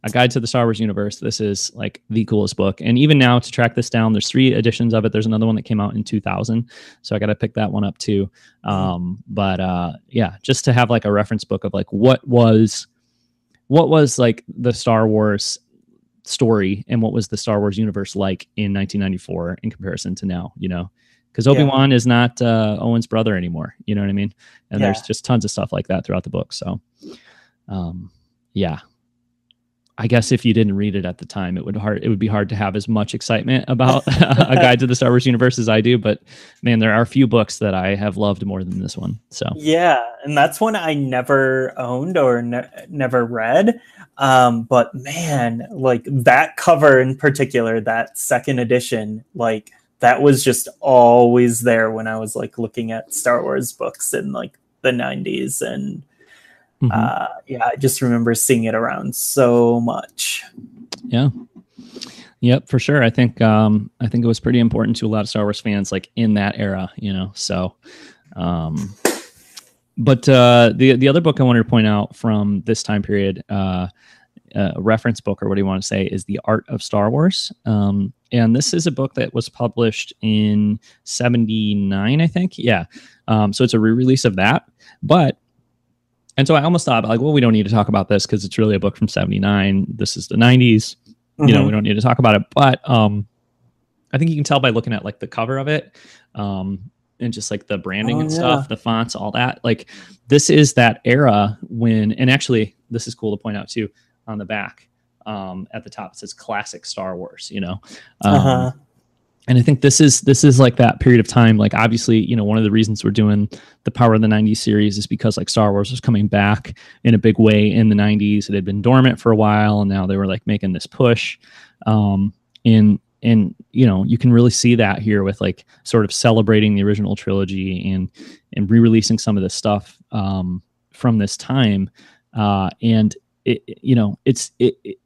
a guide to the Star Wars universe. This is like the coolest book. And even now to track this down, there's three editions of it. There's another one that came out in 2000. So I got to pick that one up too. Mm-hmm. Um, but uh, yeah, just to have like a reference book of like what was, what was like the Star Wars story and what was the Star Wars universe like in 1994 in comparison to now, you know, because Obi Wan yeah. is not uh, Owen's brother anymore. You know what I mean? And yeah. there's just tons of stuff like that throughout the book. So, um, yeah, I guess if you didn't read it at the time, it would hard it would be hard to have as much excitement about a guide to the Star Wars universe as I do. But man, there are a few books that I have loved more than this one. So yeah, and that's one I never owned or ne- never read. Um, but man, like that cover in particular, that second edition, like that was just always there when I was like looking at Star Wars books in like the 90s and Mm-hmm. Uh, yeah, I just remember seeing it around so much. Yeah. Yep, for sure. I think um, I think it was pretty important to a lot of Star Wars fans, like in that era, you know. So, um, but uh, the the other book I wanted to point out from this time period, uh, uh, reference book or what do you want to say, is the Art of Star Wars. Um, and this is a book that was published in '79, I think. Yeah. Um, so it's a re-release of that, but and so I almost thought, like, well, we don't need to talk about this because it's really a book from 79. This is the 90s. Mm-hmm. You know, we mm-hmm. don't need to talk about it. But um, I think you can tell by looking at like the cover of it um, and just like the branding oh, and stuff, yeah. the fonts, all that. Like, this is that era when, and actually, this is cool to point out too on the back um, at the top, it says classic Star Wars, you know. Um, uh-huh and I think this is this is like that period of time. Like obviously, you know, one of the reasons we're doing the Power of the '90s series is because like Star Wars was coming back in a big way in the '90s. It had been dormant for a while, and now they were like making this push. Um, and and you know, you can really see that here with like sort of celebrating the original trilogy and and re-releasing some of this stuff um, from this time. Uh, and it, you know, it's it, it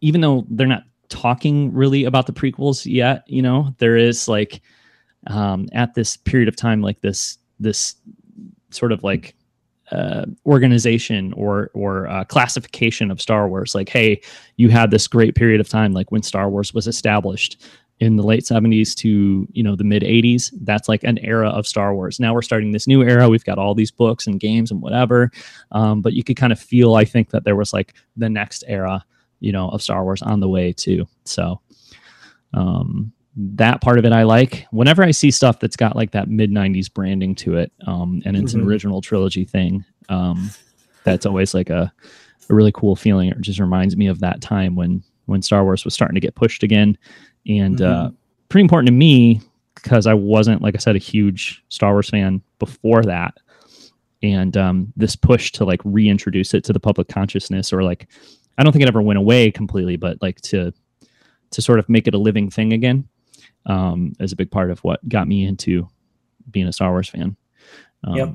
even though they're not talking really about the prequels yet. You know, there is like um, at this period of time, like this this sort of like uh, organization or or uh, classification of Star Wars. Like, hey, you had this great period of time, like when Star Wars was established in the late 70s to you know the mid 80s that's like an era of star wars now we're starting this new era we've got all these books and games and whatever um, but you could kind of feel i think that there was like the next era you know of Star Wars on the way too. So um, that part of it I like. Whenever I see stuff that's got like that mid '90s branding to it, um, and it's mm-hmm. an original trilogy thing, um, that's always like a, a really cool feeling. It just reminds me of that time when when Star Wars was starting to get pushed again, and uh, mm-hmm. uh, pretty important to me because I wasn't, like I said, a huge Star Wars fan before that. And um, this push to like reintroduce it to the public consciousness or like I don't think it ever went away completely, but like to to sort of make it a living thing again um, is a big part of what got me into being a Star Wars fan. Um, yep.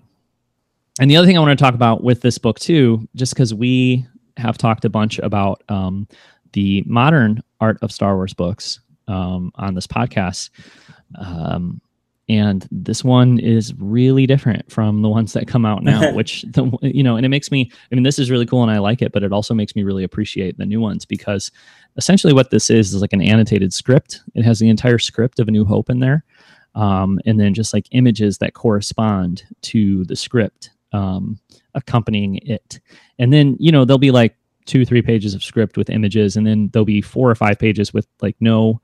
And the other thing I want to talk about with this book too, just because we have talked a bunch about um, the modern art of Star Wars books um, on this podcast. Um, and this one is really different from the ones that come out now which the, you know and it makes me i mean this is really cool and i like it but it also makes me really appreciate the new ones because essentially what this is is like an annotated script. It has the entire script of a new hope in there um, and then just like images that correspond to the script um, accompanying it. And then you know there'll be like two three pages of script with images and then there'll be four or five pages with like no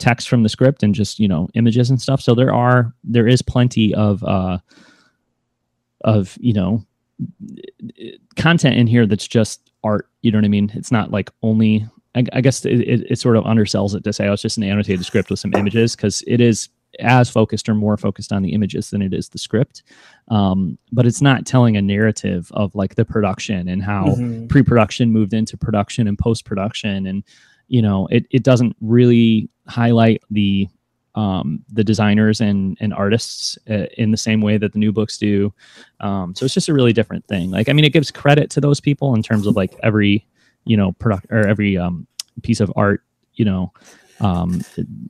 text from the script and just you know images and stuff. So there are there is plenty of uh of you know content in here that's just art you know what i mean? It's not like only i, I guess it, it, it, sort of undersells it to say oh it's just an annotated script with some images because it is as focused or more focused on the images than it is the script. Um, but it's not telling a narrative of like the production and how mm-hmm. pre-production moved into production and post-production. And you know it, it doesn't really highlight the um, the designers and and artists uh, in the same way that the new books do. Um, so it's just a really different thing. Like I mean, it gives credit to those people in terms of like every you know product or every um, piece of art. You know, um,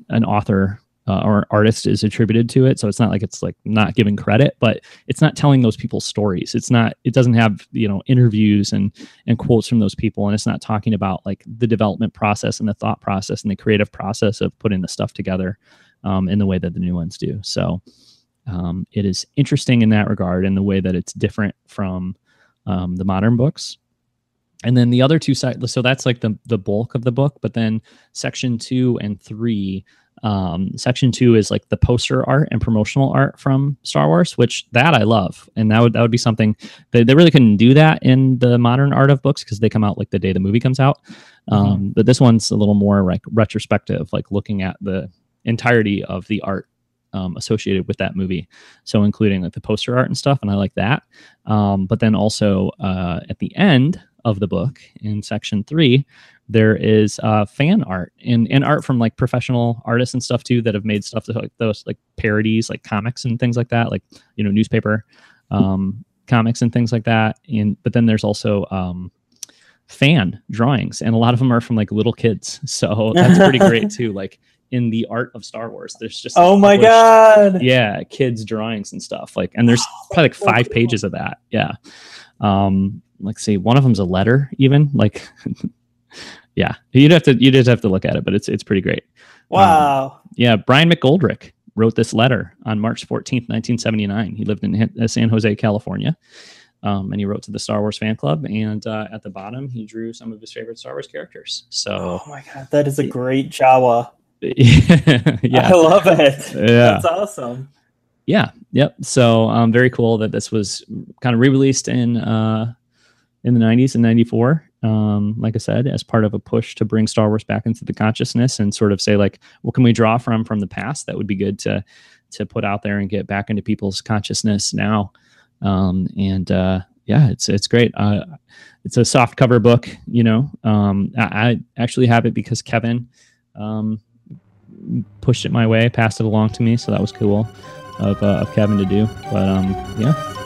an author uh, or artist is attributed to it. So it's not like it's like not giving credit, but it's not telling those people's stories. It's not. It doesn't have you know interviews and and quotes from those people, and it's not talking about like the development process and the thought process and the creative process of putting the stuff together um, in the way that the new ones do. So um, it is interesting in that regard, in the way that it's different from um, the modern books. And then the other two sides, so that's like the the bulk of the book. But then section two and three Um, section two is like the poster art and promotional art from Star Wars, which that I love, and that would that would be something they, they really couldn't do that in the modern art of books because they come out like the day the movie comes out. Um, But this one's a little more like retrospective, like looking at the entirety of the art um, associated with that movie. So including like the poster art and stuff, and I like that. Um, but then also uh, at the end of the book in section three, there is uh, fan art and, and art from like professional artists and stuff too that have made stuff that, like those like parodies, like comics and things like that, like you know newspaper um, comics and things like that. And but then there's also um, fan drawings, and a lot of them are from like little kids. So that's pretty great too. Like in the art of Star Wars, there's just Oh my god. yeah kids drawings and stuff like and there's probably like five pages of that yeah um like see one of them's a letter even like yeah you'd have to you'd just have to look at it but it's it's pretty great Wow. yeah brian mcgoldrick wrote this letter on march 14th 1979 he lived in uh, san jose california um, and he wrote to the Star Wars fan club, and uh, at the bottom he drew some of his favorite Star Wars characters. So, Oh my god, that is a great Jawa. yeah, I love it. yeah, That's awesome. yeah yep so um very cool that this was kind of re-released in uh in the 90s and 94 um like i said as part of a push to bring star wars back into the consciousness and sort of say like what can we draw from from the past? That would be good to to put out there and get back into people's consciousness now. Um and uh yeah it's it's great. Uh it's a soft cover book you know? Um i, I actually have it because kevin um pushed it my way passed it along to me. So that was cool of, uh, of Kevin to do. But um, yeah.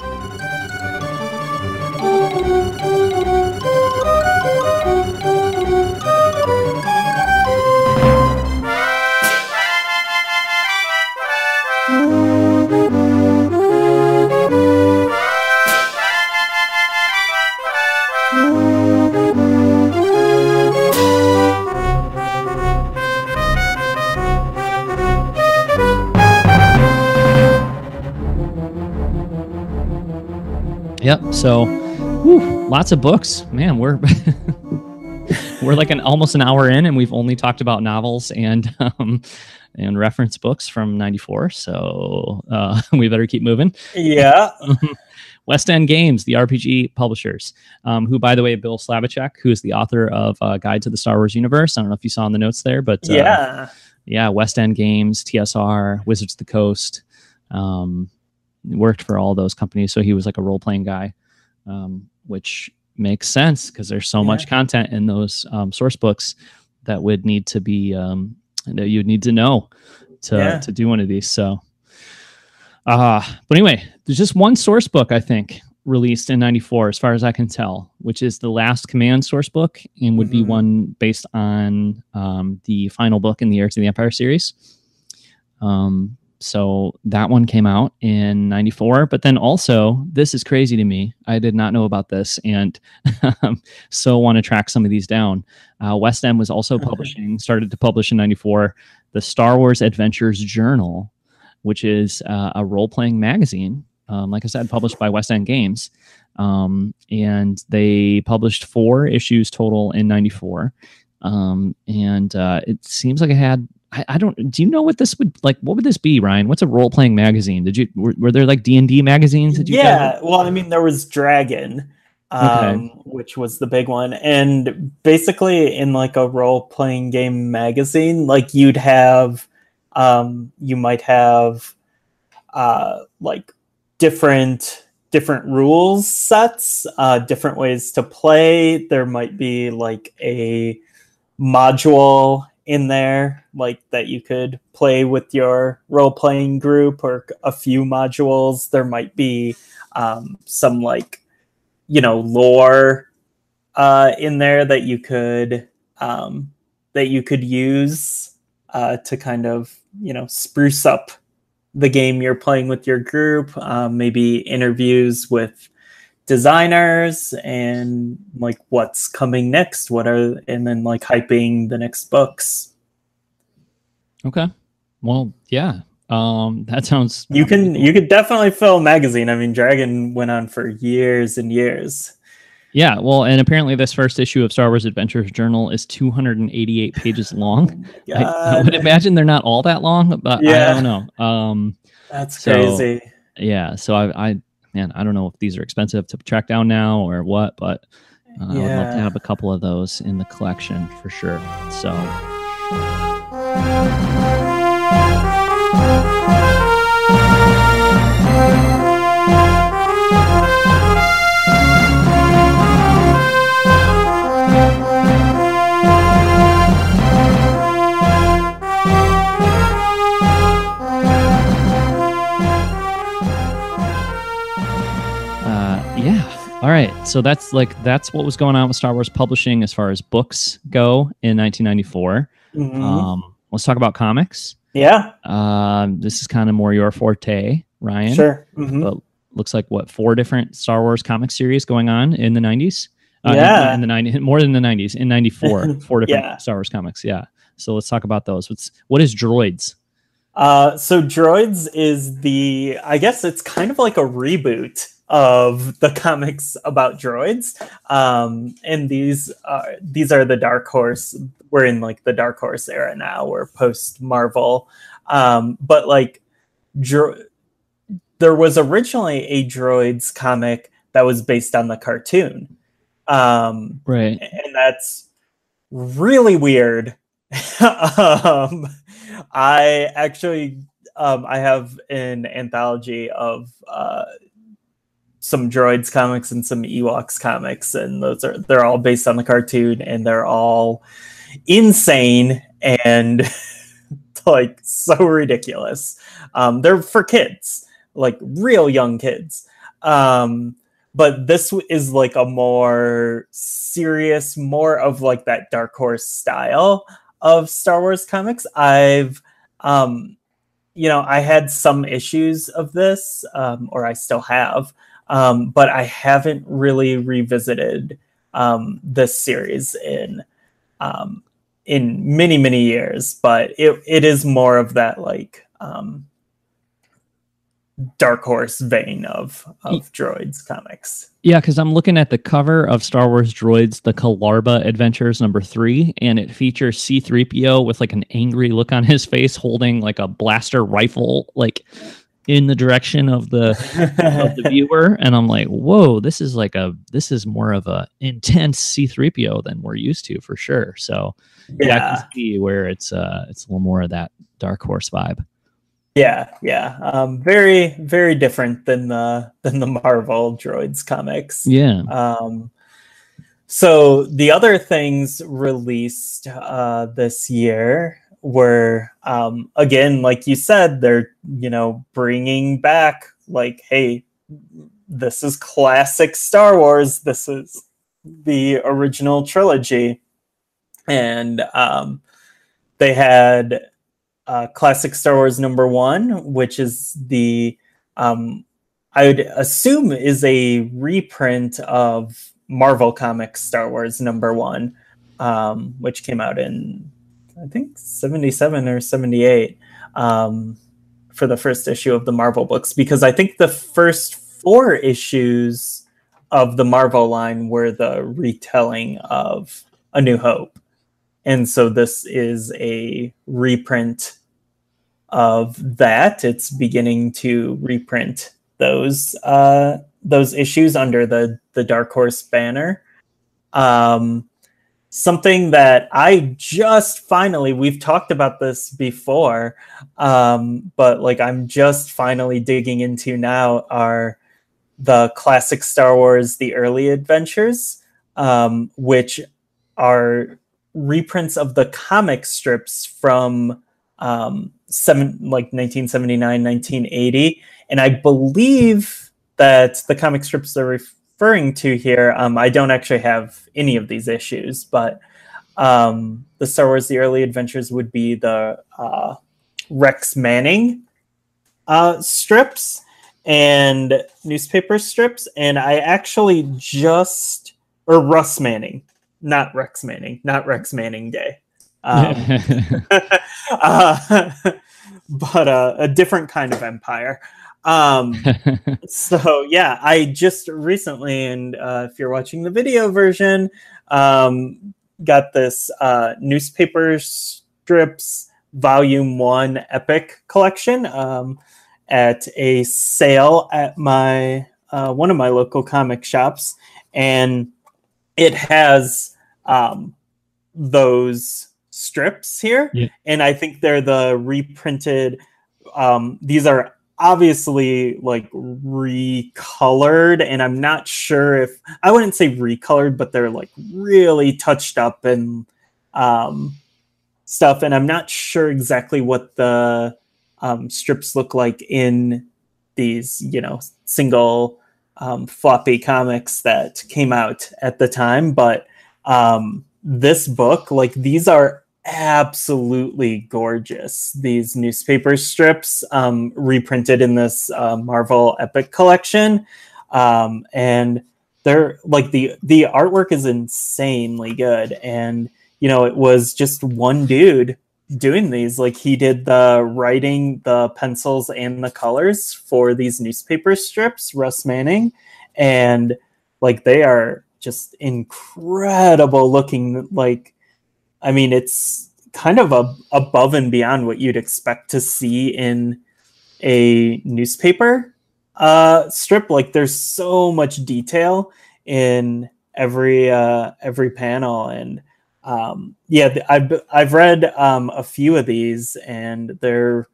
So, whew, lots of books, man. We're we're like an almost an hour in, and we've only talked about novels and um, and reference books from '94. So uh, we better keep moving. Yeah. West End Games, the RPG publishers, um, who, by the way, Bill Slavicsek, who is the author of uh, Guide to the Star Wars Universe. I don't know if you saw in the notes there, but uh, yeah. yeah, West End Games, TSR, Wizards of the Coast, um, worked for all those companies. So he was like a role playing guy, um, which makes sense because there's so much content in those um, source books that would need to be um, that you'd need to know to Yeah. to do one of these. So, uh, but anyway, there's just one source book I think released in 94 as far as i can tell which is the last command source book and would be Mhm. one based on um, the final book in the heirs of the empire series um, so that one came out in 94 but then also this is crazy to me. I did not know about this and so want to track some of these down. Uh, west end was also publishing started to publish in 94 the star wars adventures journal which is uh, a role-playing magazine um, like i said published by west end games. Um, and they published four issues total in 94 um, and uh, it seems like it had I, I don't do you know what this would like what would this be ryan what's a role-playing magazine did you were, were there like d&d magazines that you yeah. Well, I mean, there was Dragon, um, which was the big one, and basically in like a role playing game magazine, like you'd have, um, you might have, uh, like different different rules sets, uh, different ways to play. There might be like a module in there like that you could play with your role playing group or a few modules. There might be um, some like you know lore uh, in there that you could um, that you could use uh, to kind of you know spruce up the game you're playing with your group um, maybe interviews with designers and like what's coming next what are and then like hyping the next books okay well yeah um that sounds you can you could definitely fill a magazine i mean dragon went on for years and years Yeah, well, and apparently this first issue of Star Wars Adventures Journal is 288 pages long. I, I, would imagine they're not all that long, but yeah. I don't know. Um, That's so, crazy. Yeah, so I, I, man, I don't know if these are expensive to track down now or what, but uh, yeah. I would love to have a couple of those in the collection for sure. So. All right, so that's like that's what was going on with Star Wars publishing as far as books go in 1994. Mm-hmm. Um, let's talk about comics. Yeah. Um, this is kind of more your forte, Ryan. Sure. Mm-hmm. But looks like what four different Star Wars comic series going on in the 90s. Uh, yeah. In, in, the 90s, more than the 90s. In 94, four different yeah. Star Wars comics. Yeah. So let's talk about those. What's what is Droids? Uh, so Droids is the I guess it's kind of like a reboot of the comics about droids. Um, and these are these are the Dark Horse. We're in like the Dark Horse era now. We're post Marvel. Um, but like, dro- there was originally a droids comic that was based on the cartoon. Um, right, and that's really weird. um, I actually um, I have an anthology of uh, some droids comics and some Ewoks comics, and those are they're all based on the cartoon, and they're all insane and like so ridiculous. Um, they're for kids, like real young kids. Um, but this is like a more serious, more of like that Dark Horse style of Star Wars comics. I've um, you know, I had some issues of this, um, or I still have, um, but I haven't really revisited um, this series in um, in many many years. But it it is more of that like um, dark horse vein of of droids comics. Yeah, because I'm looking at the cover of Star Wars Droids: The Kalarba Adventures number three, and it features C-3PO with like an angry look on his face, holding like a blaster rifle, like in the direction of the of the viewer and i'm like whoa this is like a this is more of a intense c3po than we're used to for sure. So yeah, yeah i can see where it's uh it's a little more of that dark horse vibe. Yeah yeah. Um very very different than the than the marvel droids comics. Yeah. Um so the other things released uh this year were um, again like you said they're you know bringing back like hey this is classic star wars. This is the original trilogy. And um, they had uh, classic star wars number one which is the um, i would assume is a reprint of marvel comics star wars number one um, which came out in I think 77 or 78 um, for the first issue of the Marvel books because I think the first four issues of the Marvel line were the retelling of A New Hope. And so this is a reprint of that. It's beginning to reprint those uh, those issues under the the Dark Horse banner. Um, something that I just finally we've talked about this before, um, but like I'm just finally digging into now are the classic Star Wars The Early Adventures, um, which are reprints of the comic strips from um, seven like 1979, 1980, and I believe that the comic strips are ref- referring to here, um, I don't actually have any of these issues, but um, the Star Wars: The Early Adventures would be the uh, Rex Manning uh, strips and newspaper strips, and I actually just or Russ Manning, not Rex Manning, not Rex Manning Day. Um, uh, but uh, a different kind of empire. Um, so yeah, I just recently, and uh, if you're watching the video version, um, got this uh, newspaper strips volume one epic collection um, at a sale at my uh, one of my local comic shops, and it has um, those strips here, Yeah. and I think they're the reprinted. Um, these are obviously like recolored, and I'm not sure if I wouldn't say recolored, but they're like really touched up and um, stuff. And I'm not sure exactly what the um, strips look like in these, you know, single um, floppy comics that came out at the time. But um, this book, like these are absolutely gorgeous. These newspaper strips um, reprinted in this uh, Marvel Epic collection, um, and they're like the the artwork is insanely good. And you know, it was just one dude doing these. Like he did the writing, the pencils, and the colors for these newspaper strips. Russ Manning, and like they are just incredible looking. Like I mean, it's kind of a, above and beyond what you'd expect to see in a newspaper uh, strip. Like, there's so much detail in every uh, every panel, and um, yeah, I've I've read um, a few of these, and they're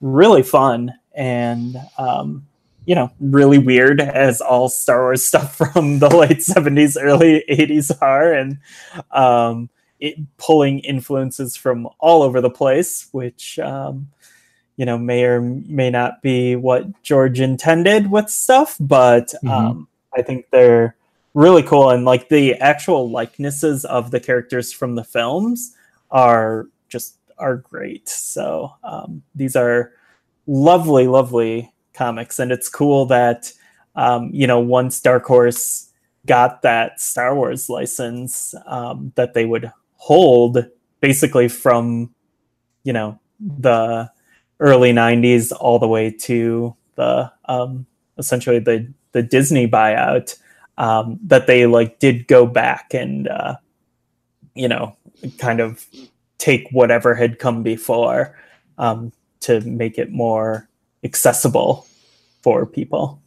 really fun and um, you know really weird, as all Star Wars stuff from the late '70s, early '80s are, and um, it, pulling influences from all over the place, which um, you know may or may not be what George intended with stuff, but Mhm. um, I think they're really cool and like the actual likenesses of the characters from the films are just are great. So um, these are lovely, lovely comics, and it's cool that um, you know once Dark Horse got that Star Wars license um, that they would hold basically from you know the early 90s all the way to the um, essentially the the Disney buyout um, that they like did go back and uh, you know kind of take whatever had come before um, to make it more accessible for people.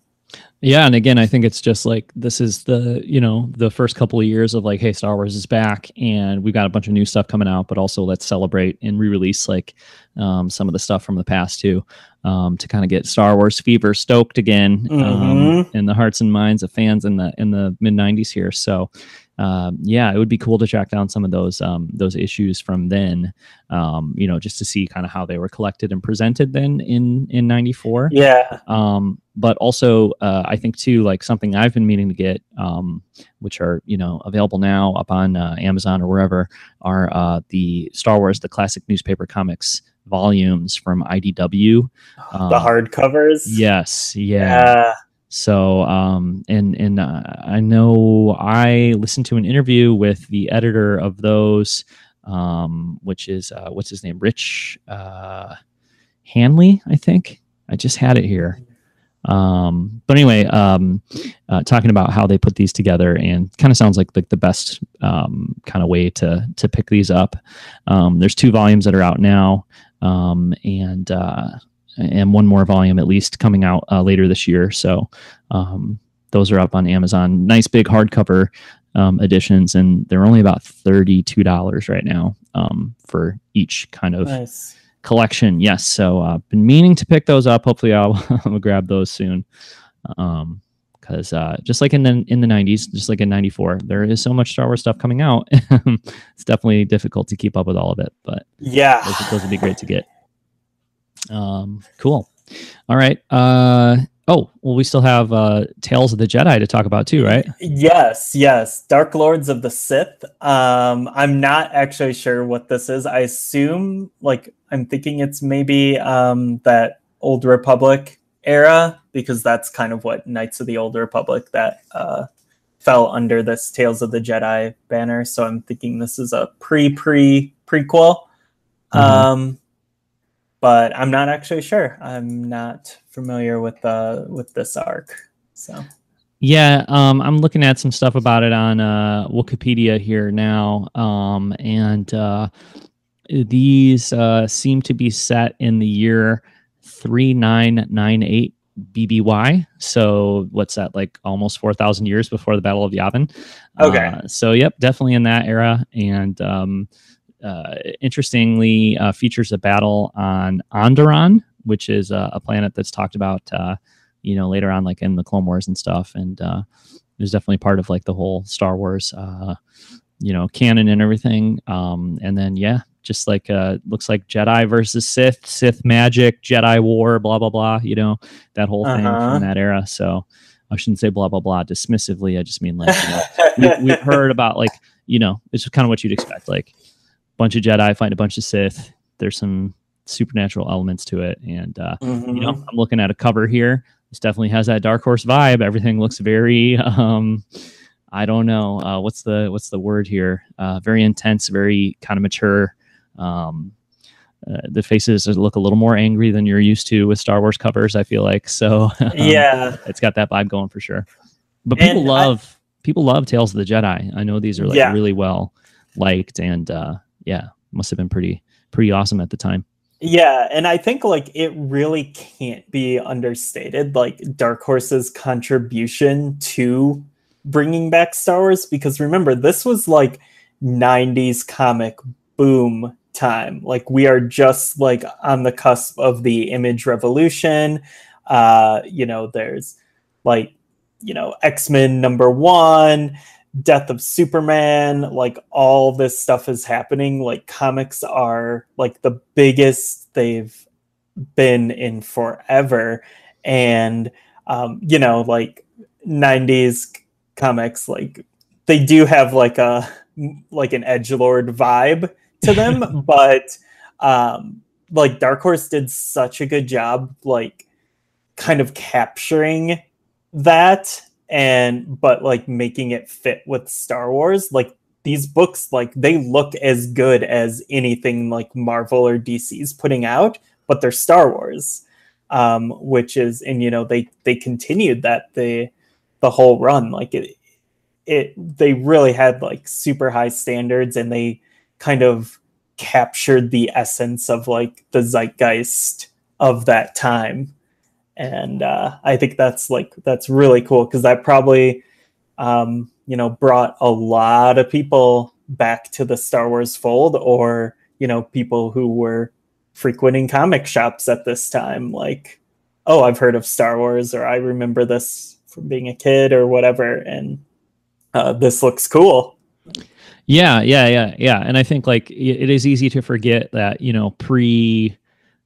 Yeah, and again, I think it's just like this is the you know the first couple of years of like, hey, Star Wars is back, and we've got a bunch of new stuff coming out, but also let's celebrate and re-release like um, some of the stuff from the past too, um, to kind of get Star Wars fever stoked again um, Mhm. in the hearts and minds of fans in the in the mid '90s here. So, um, yeah, it would be cool to track down some of those um, those issues from then, um, you know, just to see kind of how they were collected and presented then in in '94 Yeah. um, but also uh, I think too like something I've been meaning to get, um, which are you know available now up on uh, Amazon or wherever, are uh, the Star Wars the classic newspaper comics volumes from IDW. the hardcovers. Yes, yeah. Yeah. So, um, and and uh, I know I listened to an interview with the editor of those, um, which is uh, what's his name, Rich uh, Handley, I think. I just had it here. Um, but anyway, um, uh, talking about how they put these together and kind of sounds like like the best um, kind of way to to pick these up. Um, there's two volumes that are out now, and uh, and one more volume at least coming out uh, later this year. So um, those are up on Amazon. Nice big hardcover um, editions, and they're only about thirty-two dollars right now um, for each kind of Nice. collection. Yes, so uh, been meaning to pick those up. Hopefully, I'll, I'll grab those soon. Um, because uh, just like in the in the '90s, just like in '94, there is so much Star Wars stuff coming out. it's definitely difficult to keep up with all of it, but Yeah. those, those would be great to get. Um, cool. All right. Uh, oh, well, we still have uh, Tales of the Jedi to talk about too, right? Yes, yes. Dark Lords of the Sith. Um, I'm not actually sure what this is. I assume, like, I'm thinking it's maybe um, that Old Republic era because that's kind of what Knights of the Old Republic that uh, fell under this Tales of the Jedi banner. So I'm thinking this is a pre pre prequel. Mhm. Um, but I'm not actually sure. I'm not familiar with the with this arc. So yeah, um, I'm looking at some stuff about it on uh, Wikipedia here now, um, and uh, these uh, seem to be set in the year 3998 BBY. So what's that like? Almost 4,000 years before the Battle of Yavin. Okay. Uh, so yep, definitely in that era, and um, interestingly, uh, features a battle on Onderon, which is a planet that's talked about, uh, you know, later on, like in the Clone Wars and stuff, and uh, it was definitely part of like the whole Star Wars, uh, you know, canon and everything. Um, and then yeah, just like uh looks like Jedi versus Sith, Sith magic, Jedi war, blah blah blah. You know that whole thing Uh-huh. from that era. So I shouldn't say blah blah blah dismissively. I just mean like you know, we, we've heard about like you know it's kind of what you'd expect, like bunch of Jedi fighting a bunch of Sith. There's some supernatural elements to it, and uh, Mhm. you know I'm looking at a cover here. This definitely has that Dark Horse vibe. Everything looks very um, I don't know uh, what's the what's the word here. Uh, very intense, very kind of mature. Um, uh, the faces look a little more angry than you're used to with Star Wars covers. I feel like so. um, yeah, it's got that vibe going for sure. But people And I- love people love Tales of the Jedi. I know these are like Yeah. really well liked, and uh, yeah, must have been pretty pretty awesome at the time. Yeah, and I think like it really can't be understated, like Dark Horse's contribution to bringing back Star Wars. Because remember, this was like 90s comic boom time. Like we are just like on the cusp of the image revolution. Uh, you know, there's like, you know, X Men number one, Death of Superman, like all this stuff is happening. Like comics are like the biggest they've been in forever. And um, you know, like 90s comics, like they do have like a like an edge lord vibe to them, but um like Dark Horse did such a good job like kind of capturing that and but like making it fit with Star Wars. Like these books, like they look as good as anything like Marvel or DC's putting out, but they're Star Wars. Um, which is and you know they they continued that the the whole run like it it they really had like super high standards and they kind of captured the essence of like the zeitgeist of that time and uh, i think that's like that's really cool because that probably um, you know brought a lot of people back to the star wars fold or you know people who were frequenting comic shops at this time like oh i've heard of star wars or i remember this from being a kid or whatever and uh, this looks cool Yeah, yeah, yeah, yeah. And I think like it it is easy to forget that you know pre,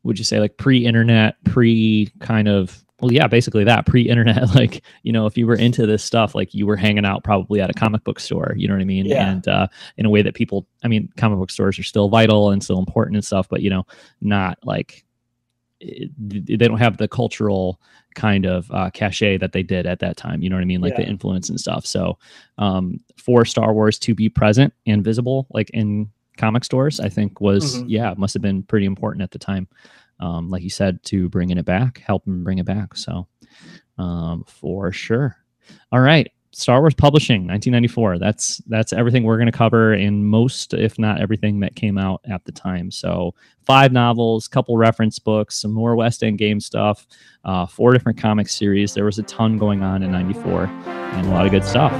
would you say like pre-internet, pre kind of well, yeah, basically that pre-internet. Like you know, if you were into this stuff, like you were hanging out probably at a comic book store. You know what I mean? Yeah. And uh, in a way that people, I mean, comic book stores are still vital and still important and stuff, but you know, not like they don't have the cultural kind of uh, cachet that they did at that time. You know what I mean? Like the influence and stuff. So um, for Star Wars to be present and visible, like in comic stores, I think was Mhm. yeah, must have been pretty important at the time. Um, like you said, to bringing it back, help them bring it back. So um, for sure. All right. Star Wars Publishing, 1994. That's that's everything we're going to cover in most, if not everything that came out at the time. So five novels, couple reference books, some more West End game stuff, uh, four different comic series. There was a ton going on in '94, and a lot of good stuff.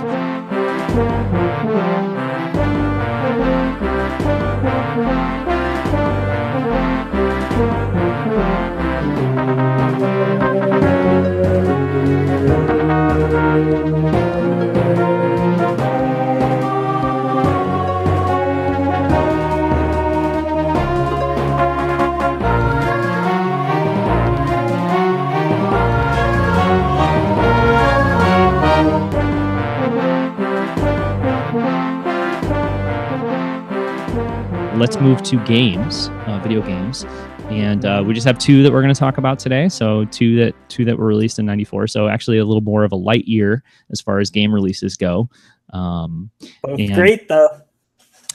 Let's move to games, uh, video games, and uh, we just have two that we're going to talk about today. So two that two that were released in '94. So actually a little more of a light year as far as game releases go. Um, And- great though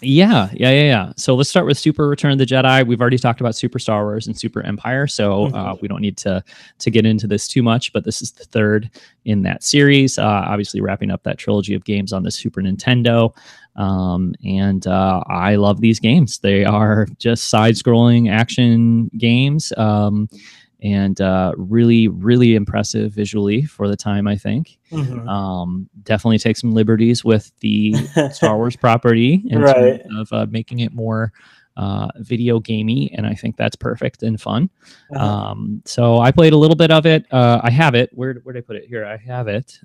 Yeah, yeah, yeah, yeah. So let's start with Super Return of the Jedi. We've already talked about Super Star Wars and Super Empire, so uh, Mhm. we don't need to to get into this too much. But this is the third in that series. Uh, obviously, wrapping up that trilogy of games on the Super Nintendo. Um, and uh, I love these games. They are just side-scrolling action games, um, and uh, really, really impressive visually for the time. I think. Mhm. Um, definitely take some liberties with the Star Wars property in Right. terms of uh, making it more uh, video gamey, and I think that's perfect and fun. Uh-huh. Um, so I played a little bit of it. Uh, I have it. Where where did I put it? Here I have it.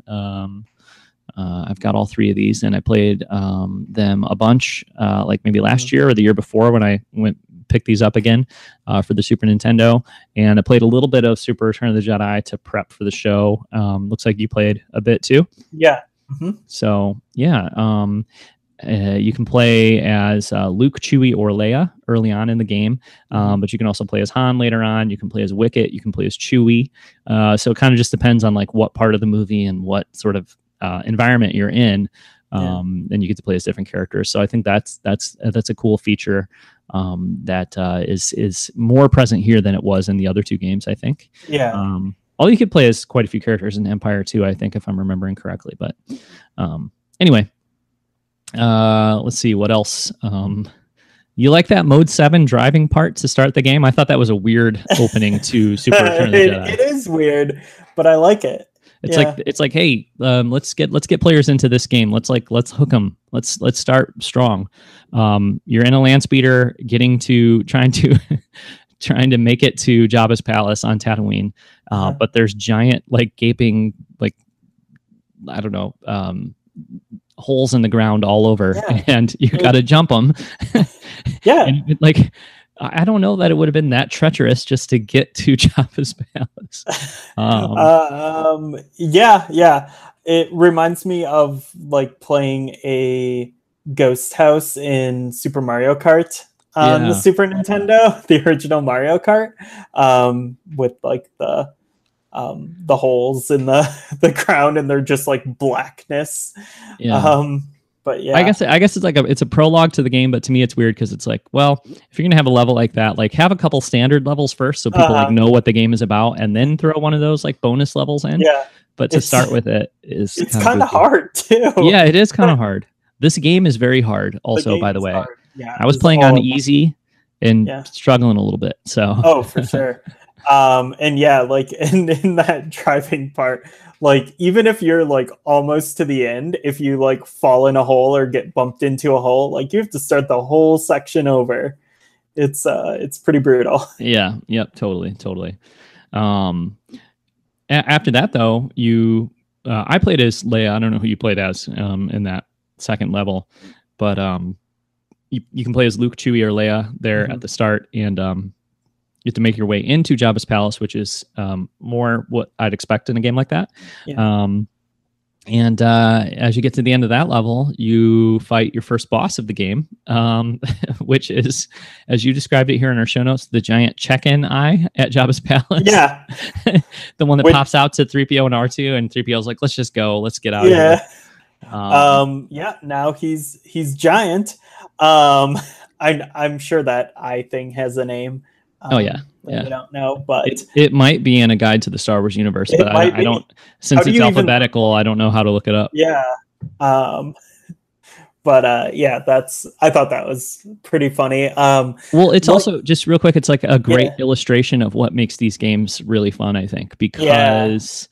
Uh, I've got all three of these, and I played um, them a bunch, uh, like maybe last year or the year before when I went picked these up again uh, for the Super Nintendo. And I played a little bit of Super Return of the Jedi to prep for the show. Um, looks like you played a bit too. yeah. So yeah, um, uh, you can play as uh, Luke, Chewie, or Leia early on in the game, um, but you can also play as Han later on. You can play as Wicket. You can play as Chewie. Uh, so it kind of just depends on like what part of the movie and what sort of uh, environment you're in. Yeah. Um, and you get to play as different characters. So I think that's that's that's a cool feature um, that uh, is is more present here than it was in the other two games. I think. Yeah. Um, all you could play is quite a few characters in Empire 2, I think, if I'm remembering correctly. But um, anyway, uh, let's see what else. Um, you like that mode seven driving part to start the game? I thought that was a weird opening to Super Return of the It- Jedi. it is weird, but I like it. It's yeah. like it's like, hey, um, let's get let's get players into this game. Let's like let's hook them. Let's let's start strong. Um, you're in a land speeder, getting to trying to trying to make it to Jabba's palace on Tatooine, uh, Uh-huh. but there's giant like gaping like I don't know um, holes in the ground all over, Yeah. and you got to jump them. Yeah. and like I don't know that it would have been that treacherous just to get to Jabba's palace. Um, um yeah yeah it reminds me of like playing a ghost house in super mario kart on Yeah. the super nintendo the original mario kart um with like the um the holes in the the ground and they're just like blackness yeah. But yeah I guess I guess it's like a it's a prologue to the game, but to me it's weird because it's like, well, if you're gonna have a level like that, like have a couple standard levels first, so people like Uh-huh. know what the game is about, and then throw one of those like bonus levels in. yeah But to start with it is it's kind of hard too Yeah, it is kind of hard. This game is very hard. Also, game by the way, hard. yeah I was playing on easy and Yeah. struggling a little bit. So oh for sure um and yeah like in in that driving part like even if you're like almost to the end if you like fall in a hole or get bumped into a hole like you have to start the whole section over it's uh it's pretty brutal Yeah. Yep. Totally. Totally. Um, a- after that, though, you, uh, I played as Leia. I don't know who you played as um, in that second level, but um, you, you can play as Luke, Chewie, or Leia there Mhm. at the start, and um, you have to make your way into Jabba's palace, which is um, more what I'd expect in a game like that. Yeah. Um, and uh, as you get to the end of that level, you fight your first boss of the game, um, which is, as you described it here in our show notes, the giant check-in eye at Jabba's palace. yeah the one that pops out to 3PO and R2, and 3PO's like, let's just go, let's get out of yeah here. Um, um yeah now he's he's giant um i i'm sure that eye thing has a name Oh, um, yeah, that yeah. we don't know but it, it might be in a guide to the Star Wars universe, but I, I don't, since do it's you even- alphabetical, I don't know how to look it up. yeah um but uh yeah that's i thought that was pretty funny um Well, it's also just real quick. It's like a great Yeah. illustration of what makes these games really fun. I think because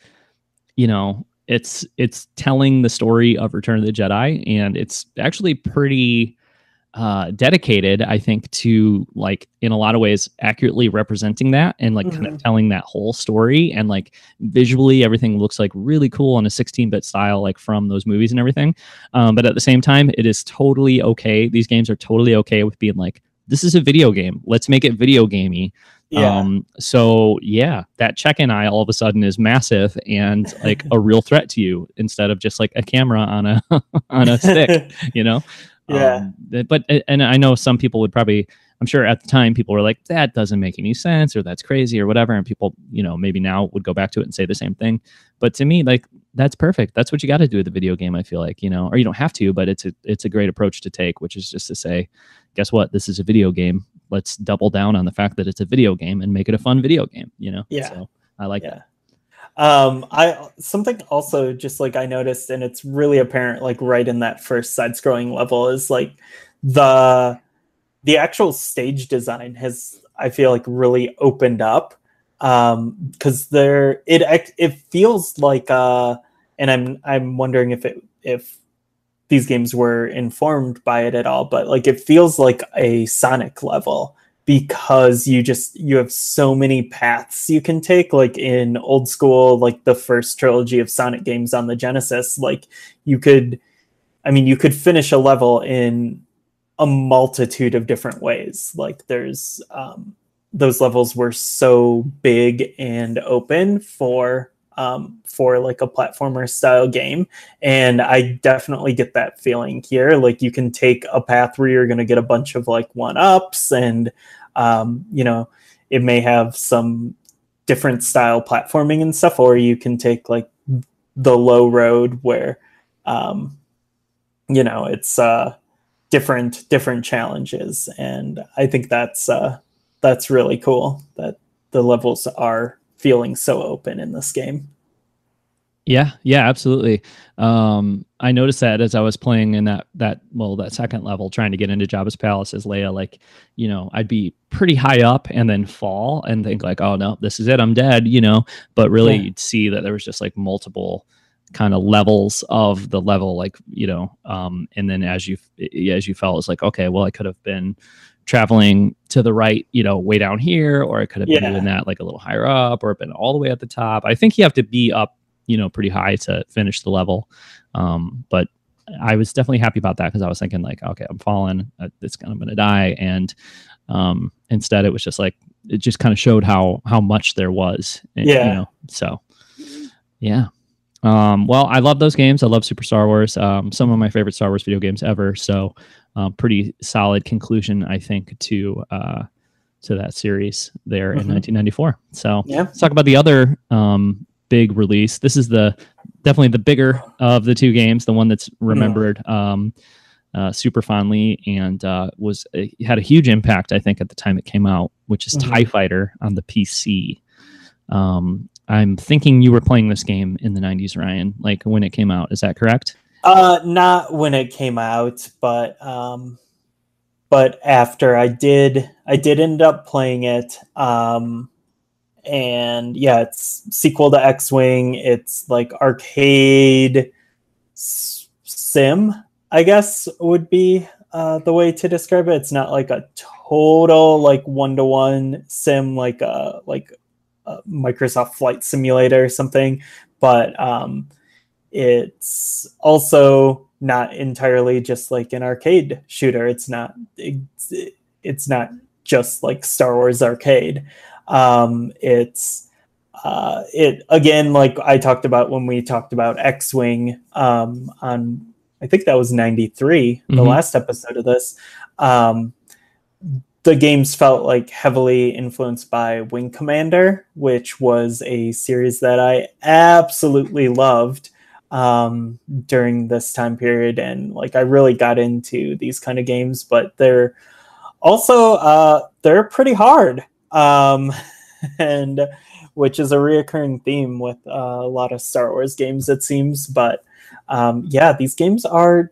you know it's it's telling the story of Return of the Jedi, and it's actually pretty uh, dedicated. I think to like in a lot of ways accurately representing that and like kind of telling that whole story and like visually everything looks like really cool on a 16-bit style like from those movies and everything. Um, but at the same time it is totally okay. These games are totally okay with being like this is a video game. Let's make it video gamey. Yeah. Um, so yeah, that check-in eye all of a sudden is massive and like a real threat to you instead of just like a camera on a on a stick, you know? Yeah. Um, but and I know some people would probably I'm sure at the time people were like, that doesn't make any sense or that's crazy or whatever. And people, you know, maybe now would go back to it and say the same thing. But to me, like that's perfect. That's what you got to do with the video game. I feel like, you know, or you don't have to, but it's a, it's a great approach to take, which is just to say, guess what? This is a video game. Let's double down on the fact that it's a video game and make it a fun video game, you know? Yeah. So I like Yeah. that. Um, I something also just like I noticed, and it's really apparent, like right in that first side-scrolling level, is like the the actual stage design has I feel like really opened up. Um because there it it feels like uh and I'm I'm wondering if it if these games were informed by it at all but like it feels like a Sonic level because you just you have so many paths you can take like in old school like the first trilogy of Sonic games on the Genesis like you could I mean you could finish a level in a multitude of different ways. Like there's um those levels were so big and open for um, for like a platformer style game. And i definitely get that feeling here. Like you can take a path where you're going to get a bunch of like one ups and um, you know it may have some different style platforming and stuff or you can take like the low road where um, you know it's uh, different different challenges. And i think that's uh, that's really cool that the levels are feeling so open in this game. Yeah, yeah, absolutely. Um, I noticed that as I was playing in that that well that second level, trying to get into Jabba's palace as Leia, like you know, I'd be pretty high up and then fall and think like, oh no, this is it, I'm dead, you know. But really, Yeah. you'd see that there was just like multiple kind of levels of the level, like you know, um, and then as you as you fell, it's like, okay, well, I could have been traveling to the right, you know, way down here, or I could have been Yeah. doing that like a little higher up, or been all the way at the top. I think you have to be up you know pretty high to finish the level um but i was definitely happy about that because i was thinking like okay i'm falling uh, it's i'm gonna die and um instead it was just like it just kind of showed how how much there was eh, you Yeah. know so yeah um well i love those games i love super star wars um some of my favorite star wars video games ever so um, pretty solid conclusion i think to uh to that series there in Mhm. 1994 so Yeah. let's talk about the other um, big release. This is the definitely the bigger of the two games, the one that's remembered um, uh, super fondly and uh, was it had a huge impact, I think, at the time it came out, which is Mhm. Tie Fighter on the PC. Um, I'm thinking you were playing this game in the 90s, Ryan, like when it came out. Is that correct? Uh, not when it came out, but um, but after I did, I did end up playing it. Um, and yeah, it's sequel to X Wing. It's like arcade sim, I guess would be uh, the way to describe it. It's not like a total like one to one sim, like a like a Microsoft Flight Simulator or something, but um, it's also not entirely just like an arcade shooter. It's not it's, it's not just like Star Wars arcade. Um, it's uh, it again like I talked about when we talked about X-wing um, on I think that was 93 the Mhm. last episode of this. Um, the games felt like heavily influenced by Wing Commander, which was a series that I absolutely loved um, during this time period, and like I really got into these kind of games. But they're also uh, they're pretty hard, um, and which is a reoccurring theme with uh, a lot of Star Wars games, it seems. But um, yeah, these games are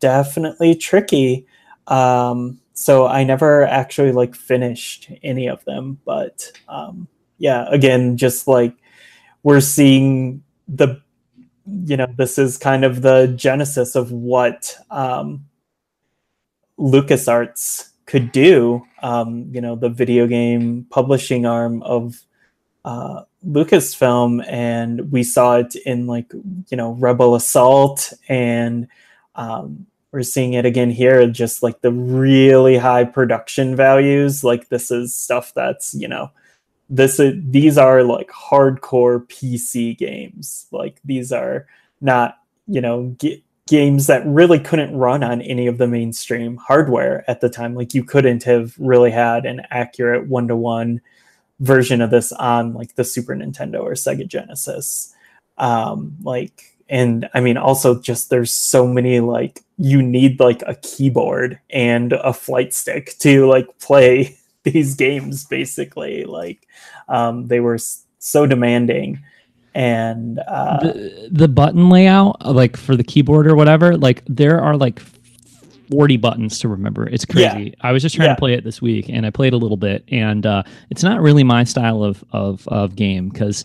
definitely tricky. Um, so I never actually like finished any of them, but um, yeah, again, just like we're seeing the, you know, this is kind of the genesis of what um, LucasArts could do. Um, you know, the video game publishing arm of uh, Lucasfilm, and we saw it in like you know Rebel Assault, and um, we're seeing it again here. Just like the really high production values, like this is stuff that's you know this is these are like hardcore PC games. Like these are not you know ga- games that really couldn't run on any of the mainstream hardware at the time. Like you couldn't have really had an accurate one to one version of this on like the Super Nintendo or Sega Genesis. Um, like, and I mean, also just there's so many like you need like a keyboard and a flight stick to like play these games basically. Like, um, they were so demanding and uh, the, the button layout like for the keyboard or whatever like there are like 40 buttons to remember it's crazy yeah. i was just trying yeah. to play it this week and i played a little bit and uh, it's not really my style of of, of game because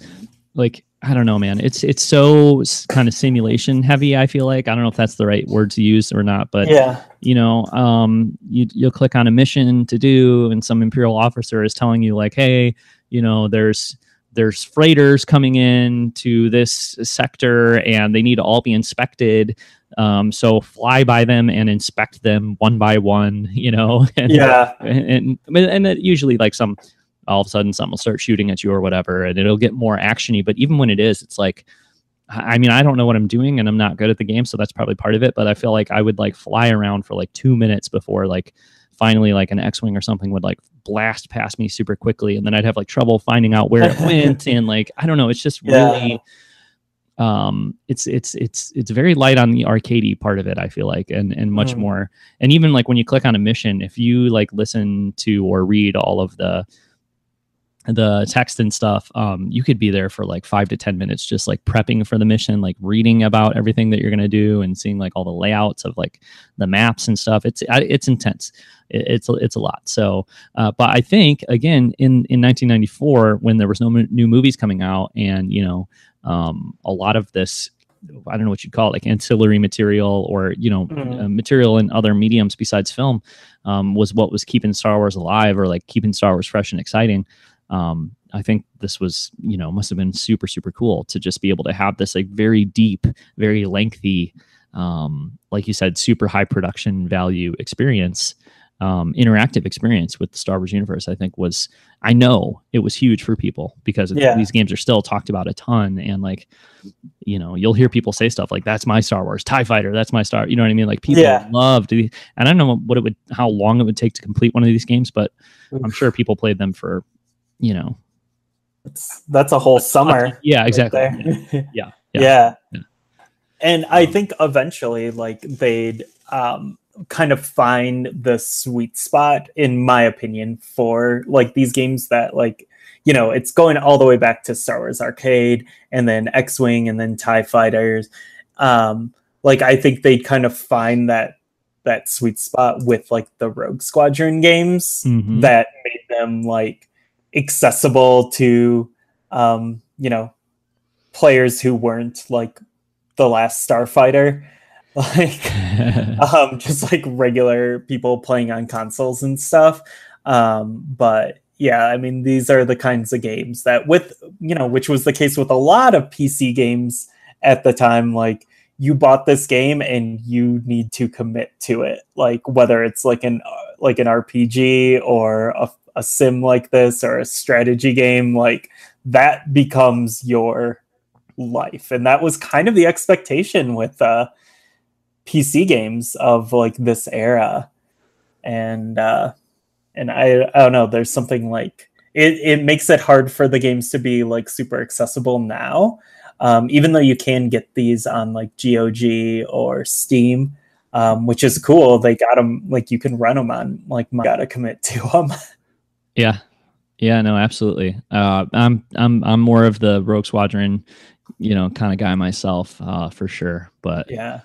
like i don't know man. It's it's so kind of simulation heavy i feel like. I don't know if that's the right word to use or not but yeah. you know um you, you'll click on a mission to do and some imperial officer is telling you like hey you know there's there's freighters coming in to this sector and they need to all be inspected um, so fly by them and inspect them one by one you know? And, yeah and and, and usually like some all of a sudden something will start shooting at you or whatever and it'll get more actiony but even when it is it's like I mean, I don't know what I'm doing and I'm not good at the game, so that's probably part of it. But I feel like I would like fly around for like two minutes before like finally like an X-wing or something would like blast past me super quickly, and then I'd have like trouble finding out where it went, and like I don't know, it's just yeah. really um it's it's it's it's very light on the arcadey part of it i feel like and and much mm. more and even like when you click on a mission if you like listen to or read all of the the text and stuff um, you could be there for like five to ten minutes just like prepping for the mission like reading about everything that you're going to do and seeing like all the layouts of like the maps and stuff. It's it's intense. It, it's it's a lot. So uh, but i think again in in 1994 when there was no m- new movies coming out and you know um, a lot of this I don't know what you'd call it, like ancillary material or you know mm-hmm. uh, material in other mediums besides film, um, was what was keeping Star Wars alive or like keeping Star Wars fresh and exciting um, I think this was, you know, must have been super, super cool to just be able to have this like very deep, very lengthy, um, like you said, super high production value experience, um, interactive experience with the Star Wars universe. I think was, I know it was huge for people because yeah. these games are still talked about a ton. And like, you know, you'll hear people say stuff like, that's my Star Wars TIE fighter. That's my Star, you know what I mean? Like people yeah. love to, and I don't know what it would, how long it would take to complete one of these games, but I'm sure people played them for you know it's, that's a whole summer yeah exactly right yeah. Yeah. yeah. yeah and i um, think eventually like they'd um kind of find the sweet spot in my opinion for like these games that like you know it's going all the way back to star wars arcade and then x-wing and then tie fighters um like i think they'd kind of find that that sweet spot with like the rogue squadron games mm-hmm. that made them like accessible to um, you know players who weren't like the last starfighter. Like um, just like regular people playing on consoles and stuff. Um, but yeah i mean these are the kinds of games that with you know which was the case with a lot of pc games at the time like you bought this game and you need to commit to it. Like whether it's like an uh, like an rpg or a a sim like this or a strategy game, like that becomes your life. And that was kind of the expectation with uh, PC games of like this era. And uh, and I I don't know, there's something like it, it makes it hard for the games to be like super accessible now. Um, even though you can get these on like GOG or Steam, um, which is cool. They got them like you can run them on like my gotta commit to them. Yeah. Yeah, no, absolutely. Uh, I'm I'm I'm more of the Rogue Squadron, you know, kind of guy myself, uh, for sure. But yeah,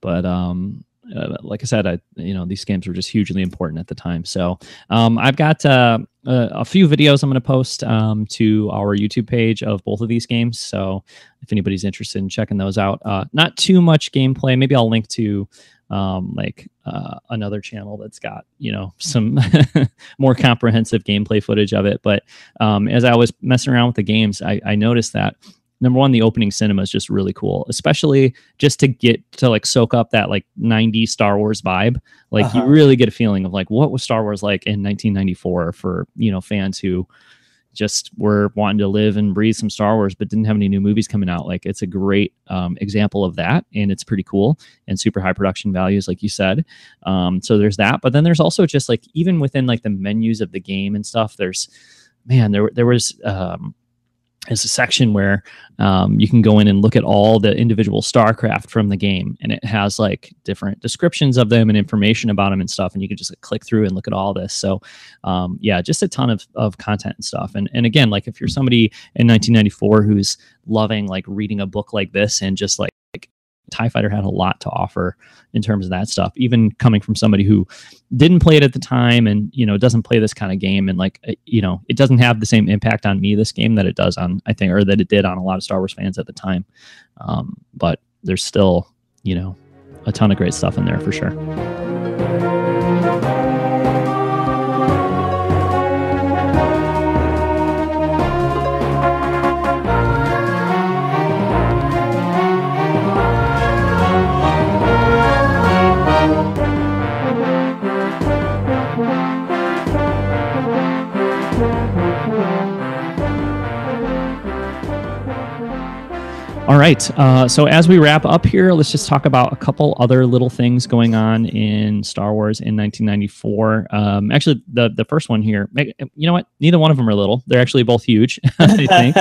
but um, uh, like I said, I you know these games were just hugely important at the time. So um, I've got uh, a, a few videos I'm going to post um, to our YouTube page of both of these games. So if anybody's interested in checking those out, uh, not too much gameplay. Maybe I'll link to um, like uh, another channel that's got you know some more comprehensive gameplay footage of it. But um, as I was messing around with the games, I, I noticed that number one, the opening cinema is just really cool, especially just to get to like soak up that like 90 Star Wars vibe. Like uh-huh. you really get a feeling of like what was Star Wars like in 1994 for you know fans who just were wanting to live and breathe some Star Wars, but didn't have any new movies coming out. Like it's a great um, example of that, and it's pretty cool and super high production values, like you said. Um, so there's that, but then there's also just like even within like the menus of the game and stuff. There's man, there there was um, is a section where um, you can go in and look at all the individual starcraft from the game and it has like different descriptions of them and information about them and stuff and you can just like, click through and look at all this. So um, yeah just a ton of, of content and stuff. And, and again like if you're somebody in 1994 who's loving like reading a book like this and just like TIE Fighter had a lot to offer in terms of that stuff, even coming from somebody who didn't play it at the time and, you know, doesn't play this kind of game. And like, you know, it doesn't have the same impact on me, this game, that it does on, I think, or that it did on a lot of Star Wars fans at the time. Um, but there's still, you know, a ton of great stuff in there for sure. All right. Uh, so as we wrap up here, let's just talk about a couple other little things going on in Star Wars in 1994. Um, actually, the the first one here, you know what? Neither one of them are little. They're actually both huge. I think.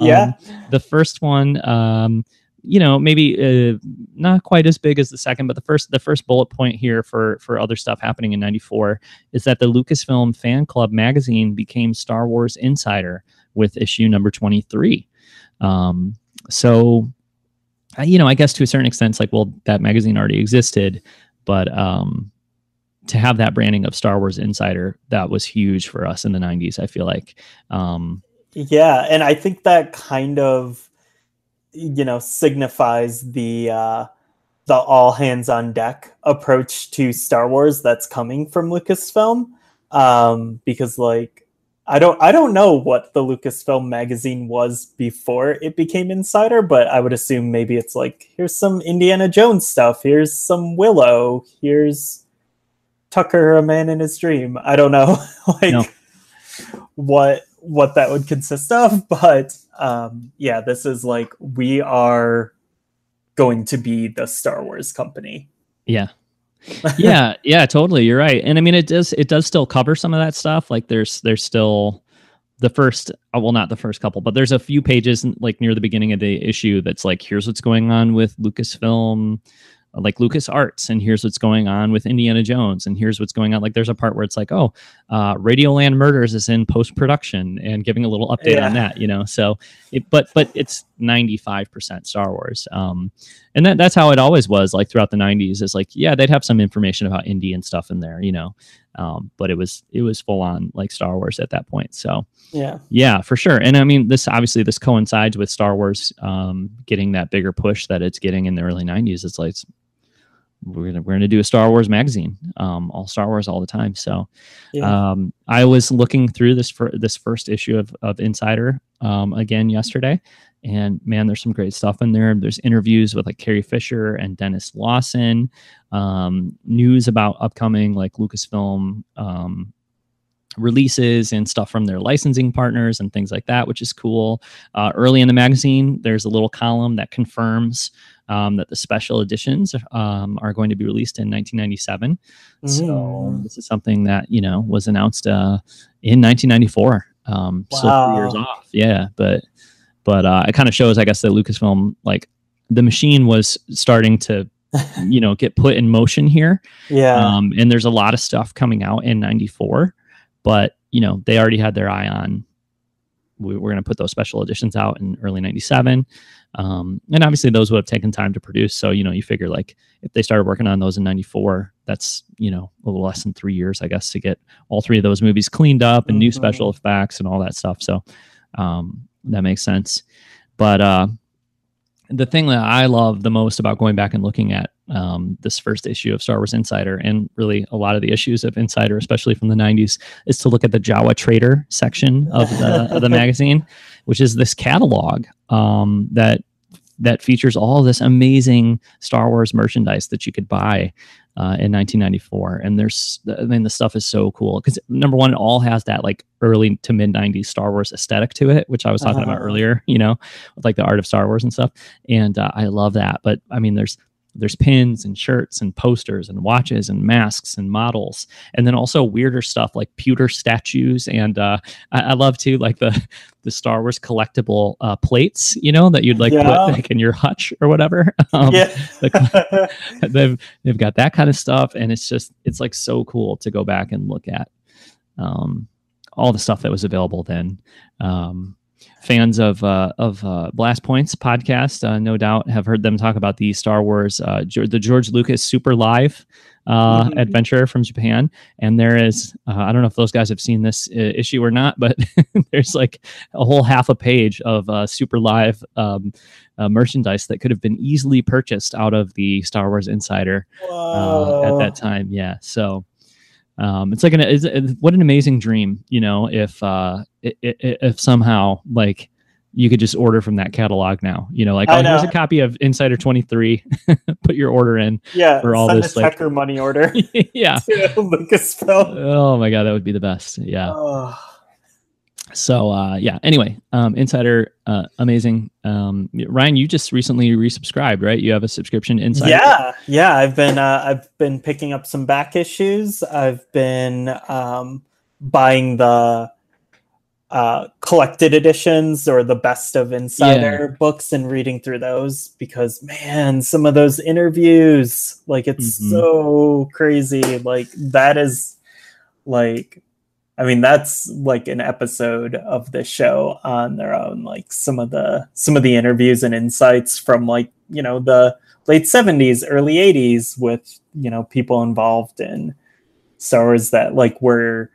yeah. Um, the first one, um, you know, maybe uh, not quite as big as the second, but the first the first bullet point here for for other stuff happening in '94 is that the Lucasfilm Fan Club magazine became Star Wars Insider with issue number 23. Um, so you know i guess to a certain extent it's like well that magazine already existed but um to have that branding of star wars insider that was huge for us in the 90s i feel like. Um yeah and i think that kind of you know signifies the uh the all hands on deck approach to star wars that's coming from lucasfilm um because like I don't I don't know what the Lucasfilm magazine was before it became Insider, but I would assume maybe it's like here's some Indiana Jones stuff, here's some Willow, here's Tucker, a man in his dream. I don't know like no. what what that would consist of, but um, yeah, this is like we are going to be the Star Wars company. Yeah, yeah, yeah, totally. You're right. And I mean it does it does still cover some of that stuff. Like there's there's still the first uh, well not the first couple, but there's a few pages like near the beginning of the issue that's like here's what's going on with Lucasfilm like Lucas Arts, and here's what's going on with Indiana Jones, and here's what's going on. Like there's a part where it's like, oh, uh, Radioland Murders is in post production, and giving a little update yeah. on that, you know. So, it, but but it's 95 percent Star Wars, um, and that that's how it always was. Like throughout the 90s, is like yeah, they'd have some information about Indy and stuff in there, you know, um, but it was it was full on like Star Wars at that point. So yeah, yeah, for sure. And I mean, this obviously this coincides with Star Wars um, getting that bigger push that it's getting in the early 90s. It's like we're gonna we're gonna do a Star Wars magazine, um, all Star Wars all the time. So, yeah. um, I was looking through this for this first issue of of Insider um, again yesterday, and man, there's some great stuff in there. There's interviews with like Carrie Fisher and Denis Lawson, um, news about upcoming like Lucasfilm um, releases and stuff from their licensing partners and things like that, which is cool. Uh, early in the magazine, there's a little column that confirms um, that the special editions um, are going to be released in 1997. Mm. So this is something that you know was announced uh, in 1994. Um, wow. So three years off, yeah. But but uh, it kind of shows, I guess, that Lucasfilm like the machine was starting to you know get put in motion here. Yeah. Um, and there's a lot of stuff coming out in 94, but you know they already had their eye on we, are going to put those special editions out in early 97 um, and obviously those would have taken time to produce. So you know you figure like if they started working on those in 94 that's you know a little less than three years i guess to get all three of those movies cleaned up and mm-hmm. new special effects and all that stuff. So um, that makes sense. But uh, the thing that I love the most about going back and looking at um, this first issue of Star Wars Insider and really a lot of the issues of Insider, especially from the 90s, is to look at the Jawa Trader section of the, of the magazine, which is this catalog um, that that features all this amazing Star Wars merchandise that you could buy uh, in 1994. And there's, I mean, the stuff is so cool because number one, it all has that like early to mid 90s Star Wars aesthetic to it, which I was talking uh-huh. about earlier, you know, with like the art of Star Wars and stuff. And uh, I love that. But I mean, there's, there's pins and shirts and posters and watches and masks and models and then also weirder stuff like pewter statues and uh, I, I, love too like the the star wars collectible uh, plates you know that you'd like yeah. put like in your hutch or whatever um, yeah. the, they've they've got that kind of stuff and it's just it's like so cool to go back and look at um, all the stuff that was available then um, fans of uh, of uh, Blast Points podcast, uh, no doubt, have heard them talk about the Star Wars, uh, the George Lucas Super Live uh, mm-hmm. adventure from Japan. And there is, uh, I don't know if those guys have seen this issue or not, but there's like a whole half a page of Super Live um, merchandise that could have been easily purchased out of the Star Wars Insider at that time. Yeah, so um, it's like an it's, it's, what an amazing dream, you know, if uh, if somehow like you could just order from that catalog now, you know, like oh, here's a copy of Insider 23, put your order in. Yeah, for all this like money order. yeah, Lucasfilm. Oh my god, that would be the best. Yeah. Oh so uh, yeah anyway um, insider uh, amazing. Um, ryan you just recently resubscribed right? You have a subscription insider? Yeah yeah i've been uh, i've been picking up some back issues. I've been um, buying the uh, collected editions or the best of insider yeah. books and reading through those because man some of those interviews like it's mm-hmm. so crazy. Like that is like I mean, that's like an episode of the show on their own. Like some of the some of the interviews and insights from like you know the late seventies, early eighties with you know people involved in Star Wars that like were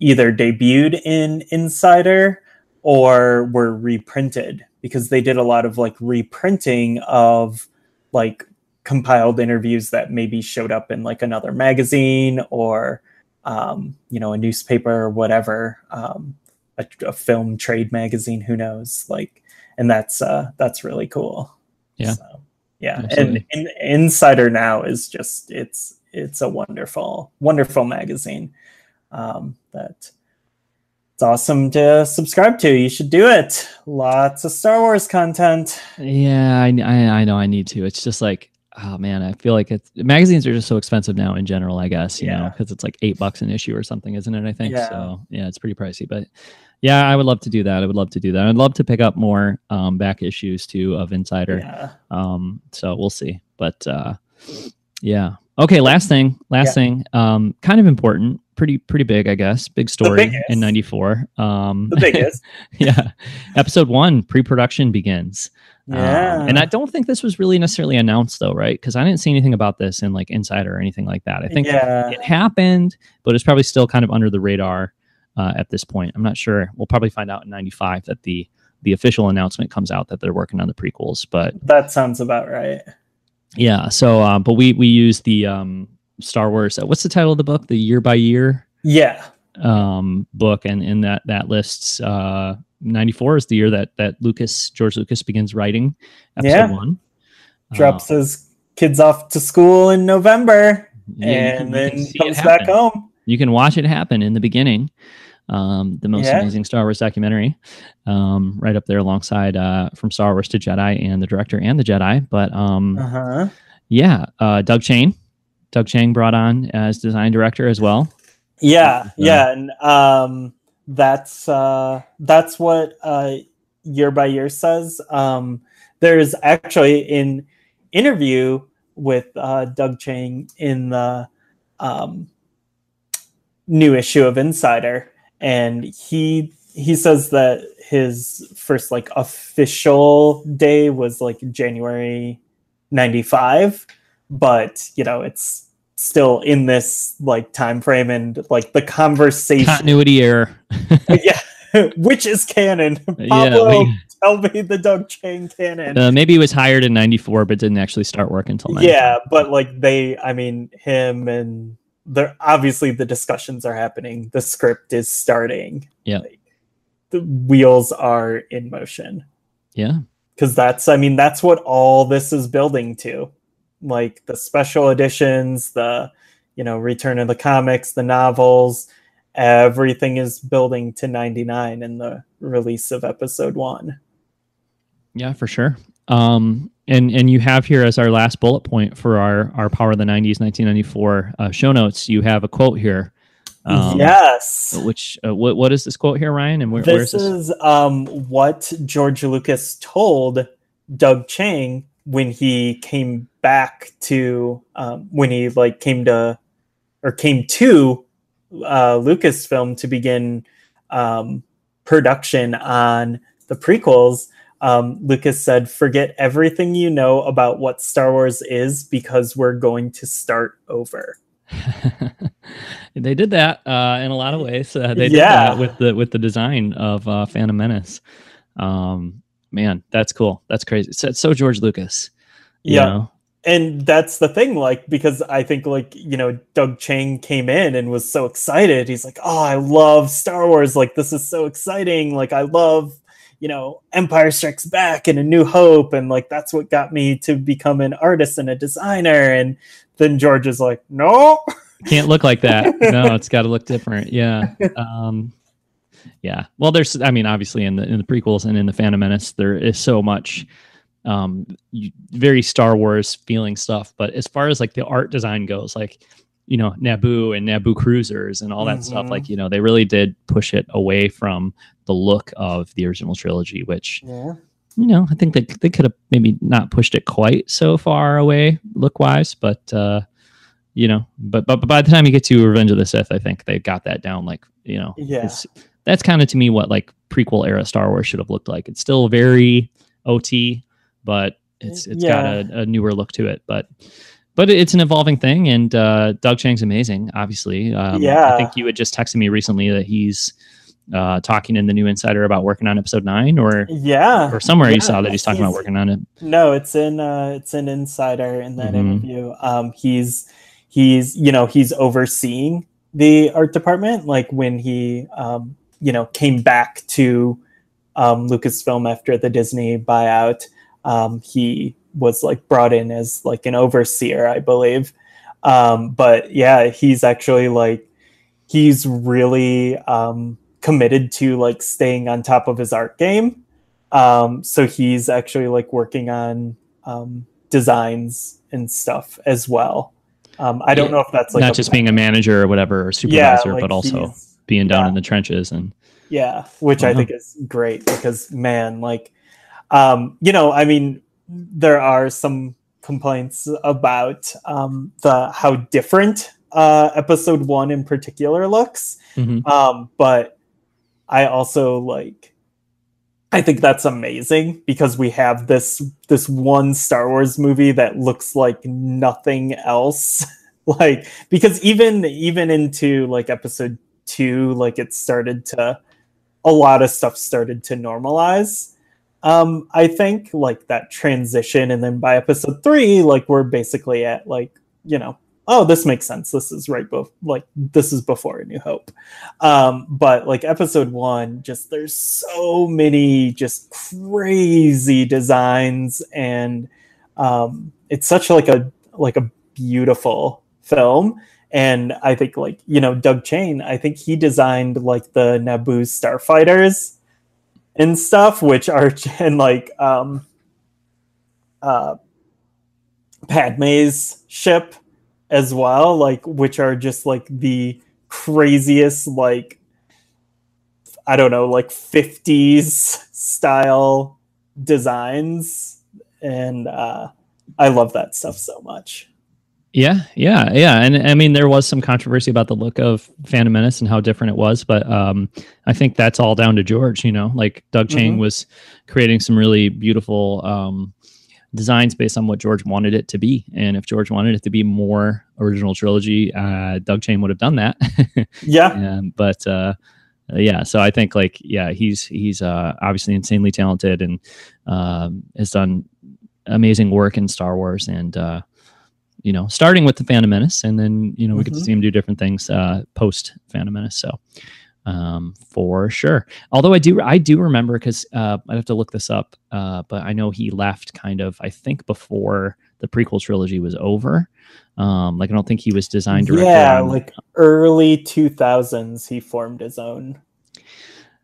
either debuted in Insider or were reprinted because they did a lot of like reprinting of like compiled interviews that maybe showed up in like another magazine or um, you know, a newspaper or whatever, um, a, a, film trade magazine, who knows? Like, and that's uh, that's really cool. Yeah, so, yeah. Absolutely. And, and Insider now is just it's it's a wonderful wonderful magazine um, that it's awesome to subscribe to. You should do it. Lots of Star Wars content. Yeah, I, I, I know I need to. It's just like oh man, I feel like it's magazines are just so expensive now in general, I guess, you yeah. know, because it's like eight bucks an issue or something, isn't it? I think yeah. so. Yeah, it's pretty pricey, but yeah, I would love to do that. I would love to do that. I'd love to pick up more um, back issues too of Insider. Yeah. Um, so we'll see, but uh, yeah. Okay, last thing, last yeah. thing, um, kind of important, pretty pretty big, I guess. Big story in '94. Um, the biggest. yeah, episode one pre-production begins. Yeah. Um, and I don't think this was really necessarily announced though, right? Because I didn't see anything about this in like Insider or anything like that. I think yeah. it happened, but it's probably still kind of under the radar uh, at this point. I'm not sure. We'll probably find out in '95 that the the official announcement comes out that they're working on the prequels. But that sounds about right. Yeah. So, uh, but we we use the um, Star Wars. Uh, what's the title of the book? The year by year. Yeah. Um, book, and in that that lists uh 94 is the year that that Lucas George Lucas begins writing episode yeah. one. Drops uh, his kids off to school in November and then comes back home. You can watch it happen in the beginning. Um, the most yeah. amazing Star Wars documentary, um, right up there alongside uh, from Star Wars to Jedi and the director and the Jedi. But um, uh-huh. yeah, uh, Doug Chiang, Doug Chang brought on as design director as well. Yeah, uh, yeah, and um, that's uh, that's what uh, year by year says. Um, there's actually in interview with uh, Doug Chiang in the um, new issue of Insider, and he he says that his first like official day was like January 95 but you know it's still in this like time frame and like the conversation continuity error. yeah, which is canon. Pablo, yeah, we, tell me the Doug Chiang canon. Uh, maybe he was hired in '94, but didn't actually start work until. Yeah, but like they, I mean, him and there obviously the discussions are happening. The script is starting. Yeah, like, the wheels are in motion. Yeah, because that's, I mean, that's what all this is building to like the special editions, the you know Return of the Comics, the novels, everything is building to 99 in the release of episode one. Yeah, for sure. Um, and and you have here as our last bullet point for our our Power of the 90s 1994 uh, show notes. You have a quote here. Um, yes. Which uh, what what is this quote here, Ryan? And where, this, where is this is um, what George Lucas told Doug Chiang when he came back to um, when he like came to or came to uh, Lucasfilm to begin um, production on the prequels. Um, Lucas said, "Forget everything you know about what Star Wars is because we're going to start over." they did that uh, in a lot of ways. Uh, they did Yeah. that with the with the design of uh, Phantom Menace. Um, man, that's cool. That's crazy. So, so George Lucas. Yeah. And that's the thing like because i think like you know doug chiang came in and was so excited he's like oh i love star wars like this is so exciting like i love you know empire strikes back and a new hope and like that's what got me to become an artist and a designer and then george is like no can't look like that. no, it's got to look different. Yeah. Um, yeah. Well, there's, I mean, obviously in the in the prequels and in the Phantom Menace, there is so much um you, very Star Wars feeling stuff. But as far as like the art design goes, like you know Naboo and Naboo cruisers and all that stuff, Mhm. like you know they really did push it away from the look of the original trilogy, which yeah you know, I think they they could have maybe not pushed it quite so far away look wise, but uh, you know, but, but but by the time you get to Revenge of the Sith, I think they got that down. Like you know, Yeah. that's kind of to me what like prequel era Star Wars should have looked like. It's still very OT, but it's it's got a, a newer look to it. But but it's an evolving thing, and uh, Doug Chiang's amazing. Obviously, um, Yeah. I think you had just texted me recently that he's uh, talking in the New Insider about working on Episode Nine, or yeah or somewhere you saw that he's talking about working on it. No, it's in uh it's an insider in that Mhm. interview. Um he's he's you know, he's overseeing the art department like when he um you know came back to um Lucasfilm after the Disney buyout. Um he was like brought in as like an overseer, I believe. Um but yeah, he's actually like he's really um committed to like staying on top of his art game um, so he's actually like working on um, designs and stuff as well. Um, I don't Yeah, know if that's like Not just being a manager or whatever or yeah, supervisor, like but also being down yeah. in the trenches and yeah, which I Uh-huh. think is great because man, like, um, you know, I mean, there are some complaints about um, the how different uh, episode one in particular looks. Mhm. um but i also like i think that's amazing because we have this this one star wars movie that looks like nothing else like because even even into like episode two like it started to a lot of stuff started to normalize um i think like that transition and then by episode three like we're basically at like you know oh this makes sense. This is right like this is before a new hope. Um but like episode one just there's so many just crazy designs and um it's such like a like a beautiful film. And i think like you know doug chiang i think he designed like the naboo starfighters and stuff which are and like um uh padme's ship as well like which are just like the craziest like i don't know like 50s style designs. And uh i love that stuff so much Yeah, yeah, yeah. And I mean, there was some controversy about the look of Phantom Menace and how different it was, but um, I think that's all down to George. You know, like Doug Chiang Mhm. was creating some really beautiful um, designs based on what George wanted it to be, and if George wanted it to be more original trilogy, uh, Doug Chiang would have done that. yeah um, but uh, uh, yeah, so I think like yeah, he's he's uh, obviously insanely talented and um, has done amazing work in Star Wars and. Uh, you know, starting with the Phantom Menace, and then you know we get to Mhm. see him do different things uh, post Phantom Menace. So, um, for sure. Although I do, I do remember because uh, I have to look this up, uh, but I know he left kind of, I think, before the prequel trilogy was over. Um, like I don't think he was designed director. Yeah, on- like early 2000s, he formed his own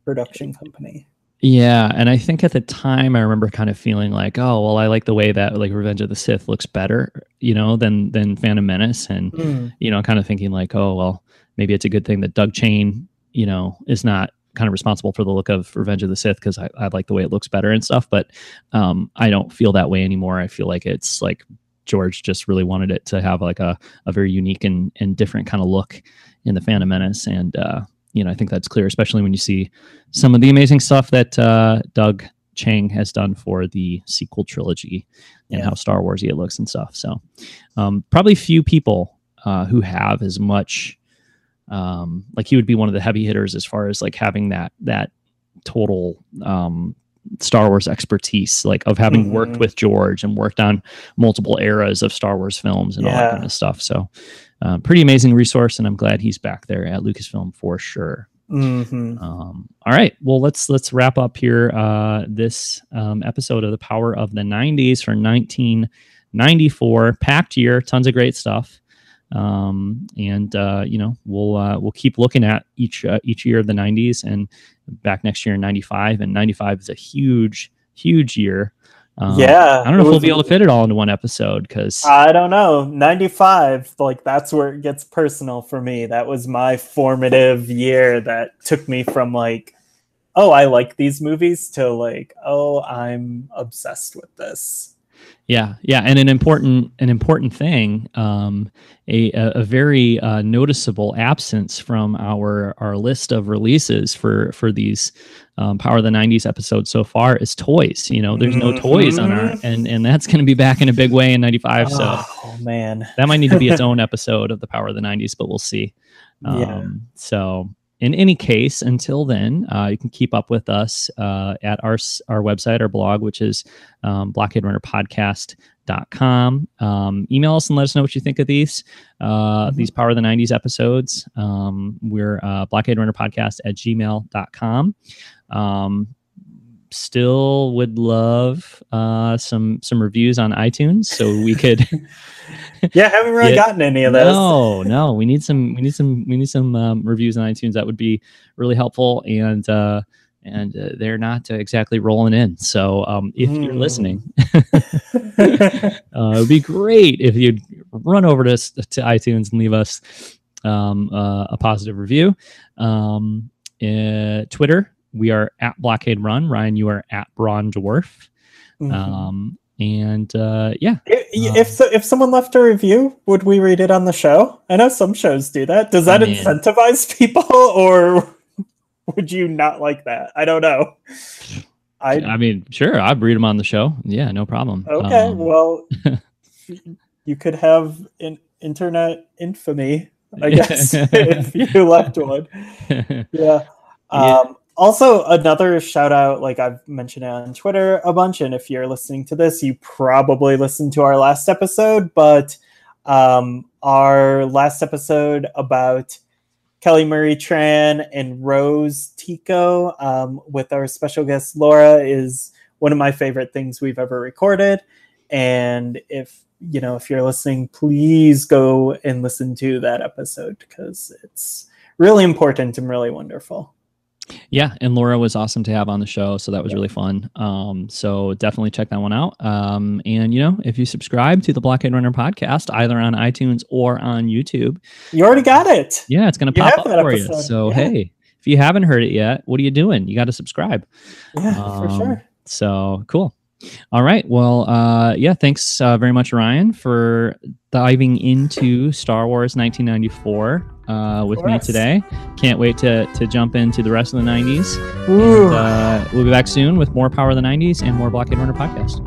production company. Yeah, and I think at the time I remember kind of feeling like, oh, well, I like the way that like Revenge of the Sith looks better, you know, than than Phantom Menace, and Mm. you know, kind of thinking like, oh, well, maybe it's a good thing that Doug Chiang, you know, is not kind of responsible for the look of Revenge of the Sith because I, I like the way it looks better and stuff. But um, I don't feel that way anymore. I feel like it's like George just really wanted it to have like a, a very unique and, and different kind of look in the Phantom Menace. And, uh, you know, I think that's clear, especially when you see some of the amazing stuff that uh, Doug Chiang has done for the sequel trilogy and Yeah. how Star Warsy it looks and stuff. So, um, probably few people uh, who have as much. Um, like he would be one of the heavy hitters as far as like having that that total um, Star Wars expertise, like of having worked Mhm. with George and worked on multiple eras of Star Wars films and all that kind of stuff. So, uh, pretty amazing resource, and I'm glad he's back there at Lucasfilm for sure. Mhm. Um, all right, well let's let's wrap up here uh, this um, episode of the Power of the '90s for 1994. Packed year, tons of great stuff, um, and uh, you know we'll uh, we'll keep looking at each uh, each year of the '90s and back next year in '95. And '95 is a huge huge year. Um, yeah. I don't know if we'll be able to fit it all into one episode because I don't know. 95, like that's where it gets personal for me. That was my formative year that took me from like, oh, I like these movies to like, oh, I'm obsessed with this. Yeah, yeah, and an important an important thing, um, a a very uh, noticeable absence from our our list of releases for for these um, Power of the '90s episodes so far is toys. You know, there's no toys on our and and that's going to be back in a big way in '95. So oh man. that might need to be its own episode of the Power of the '90s, but we'll see. Um, Yeah. So, in any case, until then, uh, you can keep up with us uh, at our our website, our blog, which is um, blockaderunnerpodcast.com. Um, email us and let us know what you think of these uh, Mhm. these Power of the 90s episodes. Um, we're uh, blockheadrunnerpodcast at gmail.com. Um, still would love uh, some some reviews on iTunes so we could Yeah, haven't really Yeah. gotten any of those. no, no, we need some, we need some, we need some um, reviews on iTunes. That would be really helpful, and uh, and uh, they're not uh, exactly rolling in. So um, if you're Mm. listening, uh, it would be great if you'd run over to to iTunes and leave us um, uh, a positive review. Um, uh, Twitter, we are at Blockade Run. Ryan, you are at Braun Dwarf. Mhm. Um, and uh, yeah, I- I- if so, if someone left a review, would we read it on the show? I know some shows do that. Does that I mean- incentivize people, or would you not like that? I don't know. I I mean, sure, I'd read them on the show. Yeah, no problem. okay. Um, well, you could have an internet infamy, I guess, if you left one. Yeah. Yeah. Also, another shout out, like I've mentioned it on Twitter a bunch, and if you're listening to this, you probably listened to our last episode, but um, our last episode about Kelly Marie Tran and Rose Tico um, with our special guest Laura is one of my favorite things we've ever recorded. And if you know, if you're listening, please go and listen to that episode because it's really important and really wonderful. Yeah, and Laura was awesome to have on the show, so that was really fun. Um, so definitely check that one out. Um, and you know, if you subscribe to the Blockade Runner podcast, either on iTunes or on YouTube, You already got it. yeah, it's gonna You pop up for you. So yeah. hey, if you haven't heard it yet, what are you doing? You got to subscribe. Yeah, for Um, sure. So cool. All right. Well, uh, yeah. Thanks uh, very much, Ryan, for diving into Star Wars 1994 uh, with me today. Can't wait to, to jump into the rest of the 90s. And, uh, we'll be back soon with more Power of the 90s and more Blockade Runner podcast.